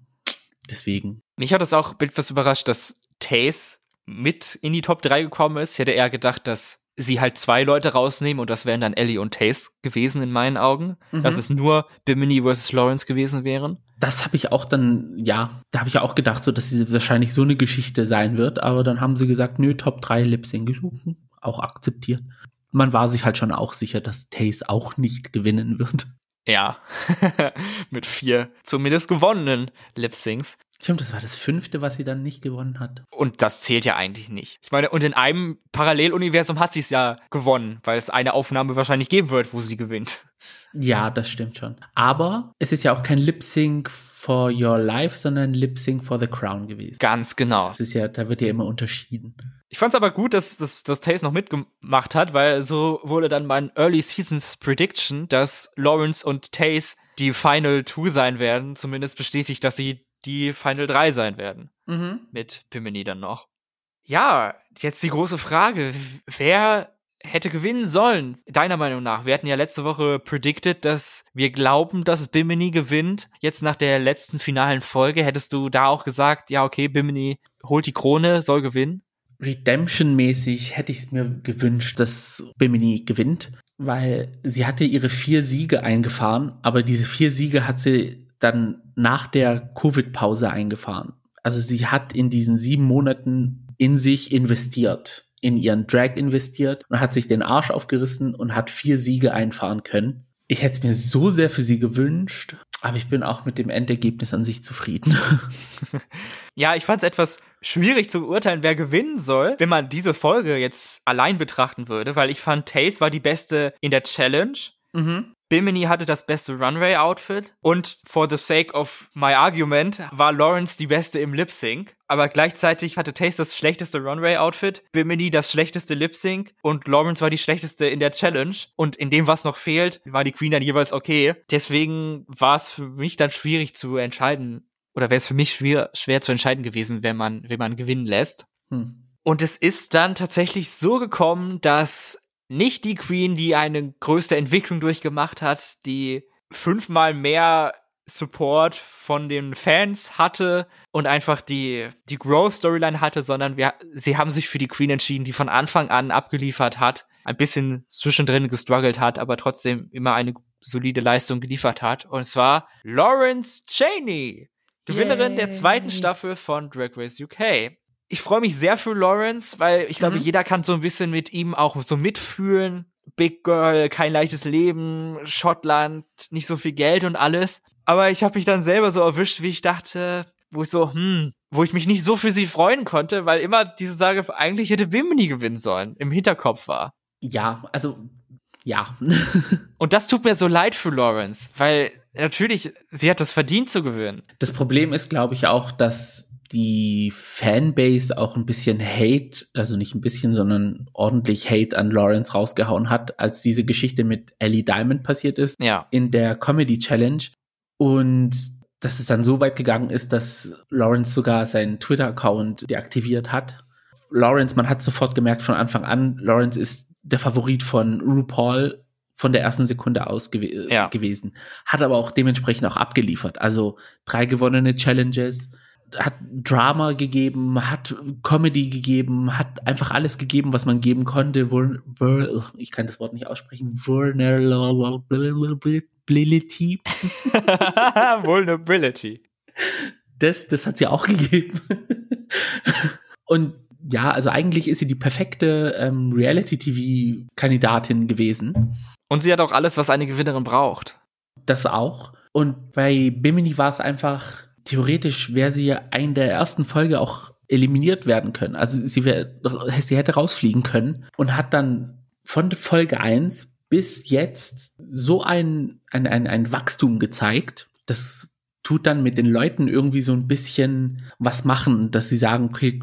deswegen. Mich hat es auch etwas überrascht, dass Taze mit in die Top 3 gekommen ist. Ich hätte eher gedacht, dass sie halt zwei Leute rausnehmen und das wären dann Ellie und Taze gewesen in meinen Augen. Mhm. Dass es nur Bimini versus Lawrence gewesen wären. Das habe ich auch dann, ja, da habe ich auch gedacht, so dass sie wahrscheinlich so eine Geschichte sein wird, aber dann haben sie gesagt, nö, Top 3 Lip Sync gesucht, auch akzeptiert. Man war sich halt schon auch sicher, dass Taze auch nicht gewinnen wird. Ja, mit vier zumindest gewonnenen Lip-Syncs. Stimmt, das war das fünfte, was sie dann nicht gewonnen hat. Und das zählt ja eigentlich nicht. Ich meine, und in einem Paralleluniversum hat sie es ja gewonnen, weil es eine Aufnahme wahrscheinlich geben wird, wo sie gewinnt. Ja, das stimmt schon. Aber es ist ja auch kein Lip Sync for Your Life, sondern Lip Sync for the Crown gewesen. Ganz genau. Das ist ja, da wird ja immer unterschieden. Ich fand's aber gut, dass, dass, dass Taze noch mitgemacht hat, weil so wurde dann mein Early Seasons Prediction, dass Lawrence und Taze die Final Two sein werden, zumindest bestätigt, dass sie die Final 3 sein werden. Mhm. Mit Bimini dann noch. Ja, jetzt die große Frage. Wer hätte gewinnen sollen, deiner Meinung nach? Wir hatten ja letzte Woche predicted, dass wir glauben, dass Bimini gewinnt. Jetzt nach der letzten finalen Folge hättest du da auch gesagt, ja, okay, Bimini holt die Krone, soll gewinnen. Redemption-mäßig hätte ich es mir gewünscht, dass Bimini gewinnt, weil sie hatte ihre vier Siege eingefahren, aber diese vier Siege hat sie dann nach der Covid-Pause eingefahren. Also sie hat in diesen sieben Monaten in sich investiert, in ihren Drag investiert und hat sich den Arsch aufgerissen und hat vier Siege einfahren können. Ich hätte es mir so sehr für sie gewünscht, aber ich bin auch mit dem Endergebnis an sich zufrieden. ja, ich fand es etwas schwierig zu beurteilen, wer gewinnen soll, wenn man diese Folge jetzt allein betrachten würde, weil ich fand, Taze war die beste in der Challenge. Mhm. Bimini hatte das beste Runway-Outfit und for the sake of my argument war Lawrence die beste im Lip-Sync. Aber gleichzeitig hatte Taste das schlechteste Runway-Outfit, Bimini das schlechteste Lip-Sync und Lawrence war die schlechteste in der Challenge. Und in dem, was noch fehlt, war die Queen dann jeweils okay. Deswegen war es für mich dann schwierig zu entscheiden. Oder wäre es für mich schwer, schwer zu entscheiden gewesen, wenn man, wenn man gewinnen lässt. Hm. Und es ist dann tatsächlich so gekommen, dass nicht die Queen, die eine größte Entwicklung durchgemacht hat, die fünfmal mehr Support von den Fans hatte und einfach die, die Growth-Storyline hatte, sondern wir, sie haben sich für die Queen entschieden, die von Anfang an abgeliefert hat, ein bisschen zwischendrin gestruggelt hat, aber trotzdem immer eine solide Leistung geliefert hat. Und zwar Lawrence Cheney, Gewinnerin Yay. der zweiten Staffel von Drag Race UK ich freue mich sehr für Lawrence, weil ich glaube, mhm. jeder kann so ein bisschen mit ihm auch so mitfühlen. Big Girl, kein leichtes Leben, Schottland, nicht so viel Geld und alles. Aber ich habe mich dann selber so erwischt, wie ich dachte, wo ich so, hm, wo ich mich nicht so für sie freuen konnte, weil immer diese Sage, eigentlich hätte Bimini gewinnen sollen, im Hinterkopf war. Ja, also, ja. und das tut mir so leid für Lawrence, weil natürlich, sie hat das verdient zu gewinnen. Das Problem ist, glaube ich, auch, dass die Fanbase auch ein bisschen Hate, also nicht ein bisschen, sondern ordentlich Hate an Lawrence rausgehauen hat, als diese Geschichte mit Ellie Diamond passiert ist. Ja. In der Comedy Challenge. Und dass es dann so weit gegangen ist, dass Lawrence sogar seinen Twitter-Account deaktiviert hat. Lawrence, man hat sofort gemerkt von Anfang an, Lawrence ist der Favorit von RuPaul von der ersten Sekunde aus gew ja. gewesen. Hat aber auch dementsprechend auch abgeliefert. Also drei gewonnene Challenges, hat Drama gegeben, hat Comedy gegeben, hat einfach alles gegeben, was man geben konnte. Ich kann das Wort nicht aussprechen. Vulnerability. Vulnerability. Das, das hat sie auch gegeben. Und ja, also eigentlich ist sie die perfekte ähm, Reality-TV-Kandidatin gewesen. Und sie hat auch alles, was eine Gewinnerin braucht. Das auch. Und bei Bimini war es einfach theoretisch wäre sie ja in der ersten Folge auch eliminiert werden können. Also sie, wär, sie hätte rausfliegen können und hat dann von Folge 1 bis jetzt so ein, ein, ein, ein Wachstum gezeigt. Das tut dann mit den Leuten irgendwie so ein bisschen was machen, dass sie sagen, okay,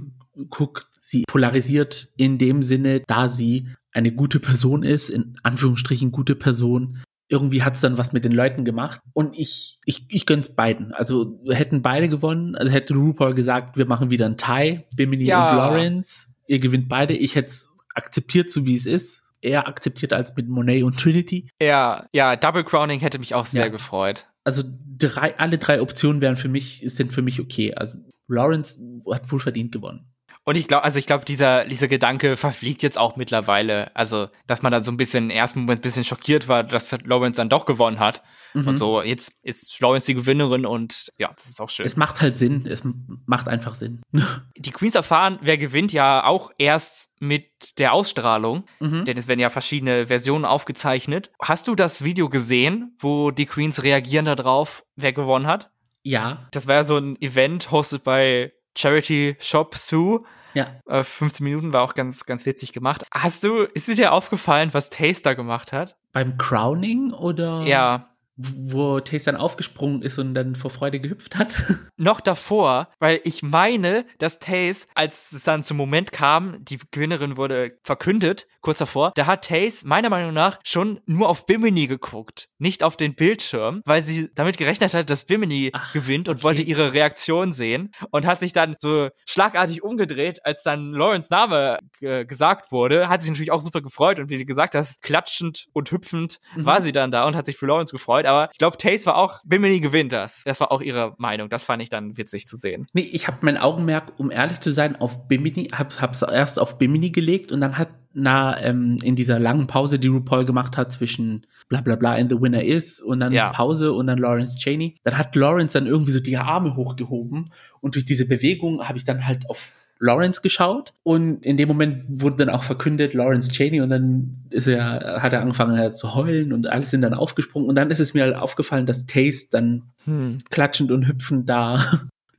guck, sie polarisiert in dem Sinne, da sie eine gute Person ist, in Anführungsstrichen gute Person, irgendwie hat's dann was mit den Leuten gemacht. Und ich, ich, ich gönn's beiden. Also hätten beide gewonnen, also hätte RuPaul gesagt, wir machen wieder ein Tie, Bimini ja. und Lawrence. Ihr gewinnt beide. Ich hätte es akzeptiert, so wie es ist. Eher akzeptiert als mit Monet und Trinity. Ja, ja, Double Crowning hätte mich auch sehr ja. gefreut. Also drei, alle drei Optionen wären für mich, sind für mich okay. Also Lawrence hat wohl verdient gewonnen. Und ich glaube, also ich glaube, dieser, dieser Gedanke verfliegt jetzt auch mittlerweile. Also, dass man dann so ein bisschen im ersten Moment ein bisschen schockiert war, dass Lawrence dann doch gewonnen hat. Mhm. Und so, jetzt ist Lawrence die Gewinnerin und ja, das ist auch schön. Es macht halt Sinn. Es macht einfach Sinn. Die Queens erfahren, wer gewinnt, ja auch erst mit der Ausstrahlung, mhm. denn es werden ja verschiedene Versionen aufgezeichnet. Hast du das Video gesehen, wo die Queens reagieren darauf, wer gewonnen hat? Ja. Das war ja so ein Event hostet bei Charity Shop Sue. Ja. Äh, 15 Minuten war auch ganz, ganz witzig gemacht. Hast du, ist dir aufgefallen, was Taster gemacht hat? Beim Crowning oder? Ja wo Tace dann aufgesprungen ist und dann vor Freude gehüpft hat. Noch davor, weil ich meine, dass Tace, als es dann zum Moment kam, die Gewinnerin wurde verkündet, kurz davor, da hat Tace meiner Meinung nach schon nur auf Bimini geguckt, nicht auf den Bildschirm, weil sie damit gerechnet hat, dass Bimini Ach, gewinnt und okay. wollte ihre Reaktion sehen und hat sich dann so schlagartig umgedreht, als dann Lawrence Name gesagt wurde, hat sich natürlich auch super gefreut und wie du gesagt hast, klatschend und hüpfend mhm. war sie dann da und hat sich für Lawrence gefreut aber ich glaube, Tace war auch, Bimini gewinnt das. Das war auch ihre Meinung. Das fand ich dann witzig zu sehen. Nee, ich habe mein Augenmerk, um ehrlich zu sein, auf Bimini, hab, hab's erst auf Bimini gelegt und dann hat na, ähm, in dieser langen Pause, die RuPaul gemacht hat zwischen bla bla bla and the winner is und dann ja. Pause und dann Lawrence Cheney, dann hat Lawrence dann irgendwie so die Arme hochgehoben und durch diese Bewegung habe ich dann halt auf Lawrence geschaut und in dem Moment wurde dann auch verkündet Lawrence Cheney und dann ist er, hat er angefangen zu heulen und alle sind dann aufgesprungen und dann ist es mir halt aufgefallen, dass Taste dann hm. klatschend und hüpfend da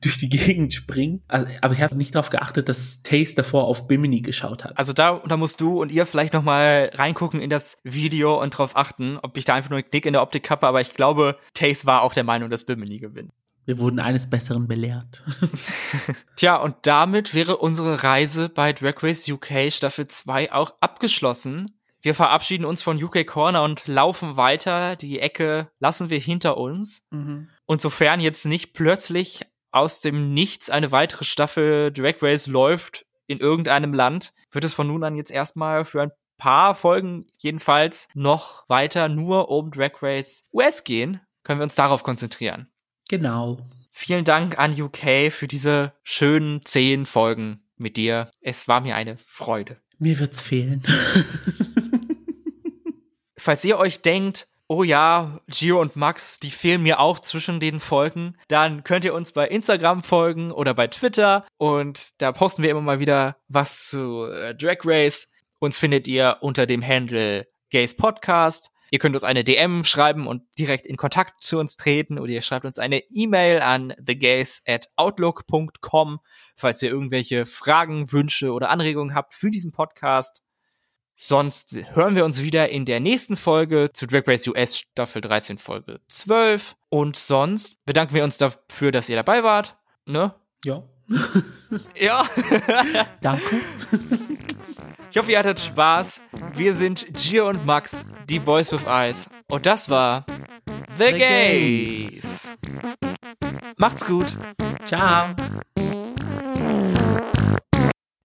durch die Gegend springt. Also, aber ich habe nicht darauf geachtet, dass Taste davor auf Bimini geschaut hat. Also da, da musst du und ihr vielleicht noch mal reingucken in das Video und darauf achten, ob ich da einfach nur einen Knick in der Optik habe. Aber ich glaube, Taste war auch der Meinung, dass Bimini gewinnt. Wir wurden eines Besseren belehrt. Tja, und damit wäre unsere Reise bei Drag Race UK Staffel 2 auch abgeschlossen. Wir verabschieden uns von UK Corner und laufen weiter. Die Ecke lassen wir hinter uns. Mhm. Und sofern jetzt nicht plötzlich aus dem Nichts eine weitere Staffel Drag Race läuft in irgendeinem Land, wird es von nun an jetzt erstmal für ein paar Folgen jedenfalls noch weiter nur um Drag Race US gehen. Können wir uns darauf konzentrieren. Genau. Vielen Dank an UK für diese schönen zehn Folgen mit dir. Es war mir eine Freude. Mir wird's fehlen. Falls ihr euch denkt, oh ja, Gio und Max, die fehlen mir auch zwischen den Folgen, dann könnt ihr uns bei Instagram folgen oder bei Twitter und da posten wir immer mal wieder was zu äh, Drag Race. Uns findet ihr unter dem Handle Gays Podcast. Ihr könnt uns eine DM schreiben und direkt in Kontakt zu uns treten oder ihr schreibt uns eine E-Mail an thegays at outlook.com, falls ihr irgendwelche Fragen, Wünsche oder Anregungen habt für diesen Podcast. Sonst hören wir uns wieder in der nächsten Folge zu Drag Race US Staffel 13 Folge 12. Und sonst bedanken wir uns dafür, dass ihr dabei wart. Ne? Ja. ja. Danke. Ich hoffe, ihr hattet Spaß. Wir sind Gio und Max, die Boys with Eyes. Und das war The, The Gays. Gays. Macht's gut. Ciao.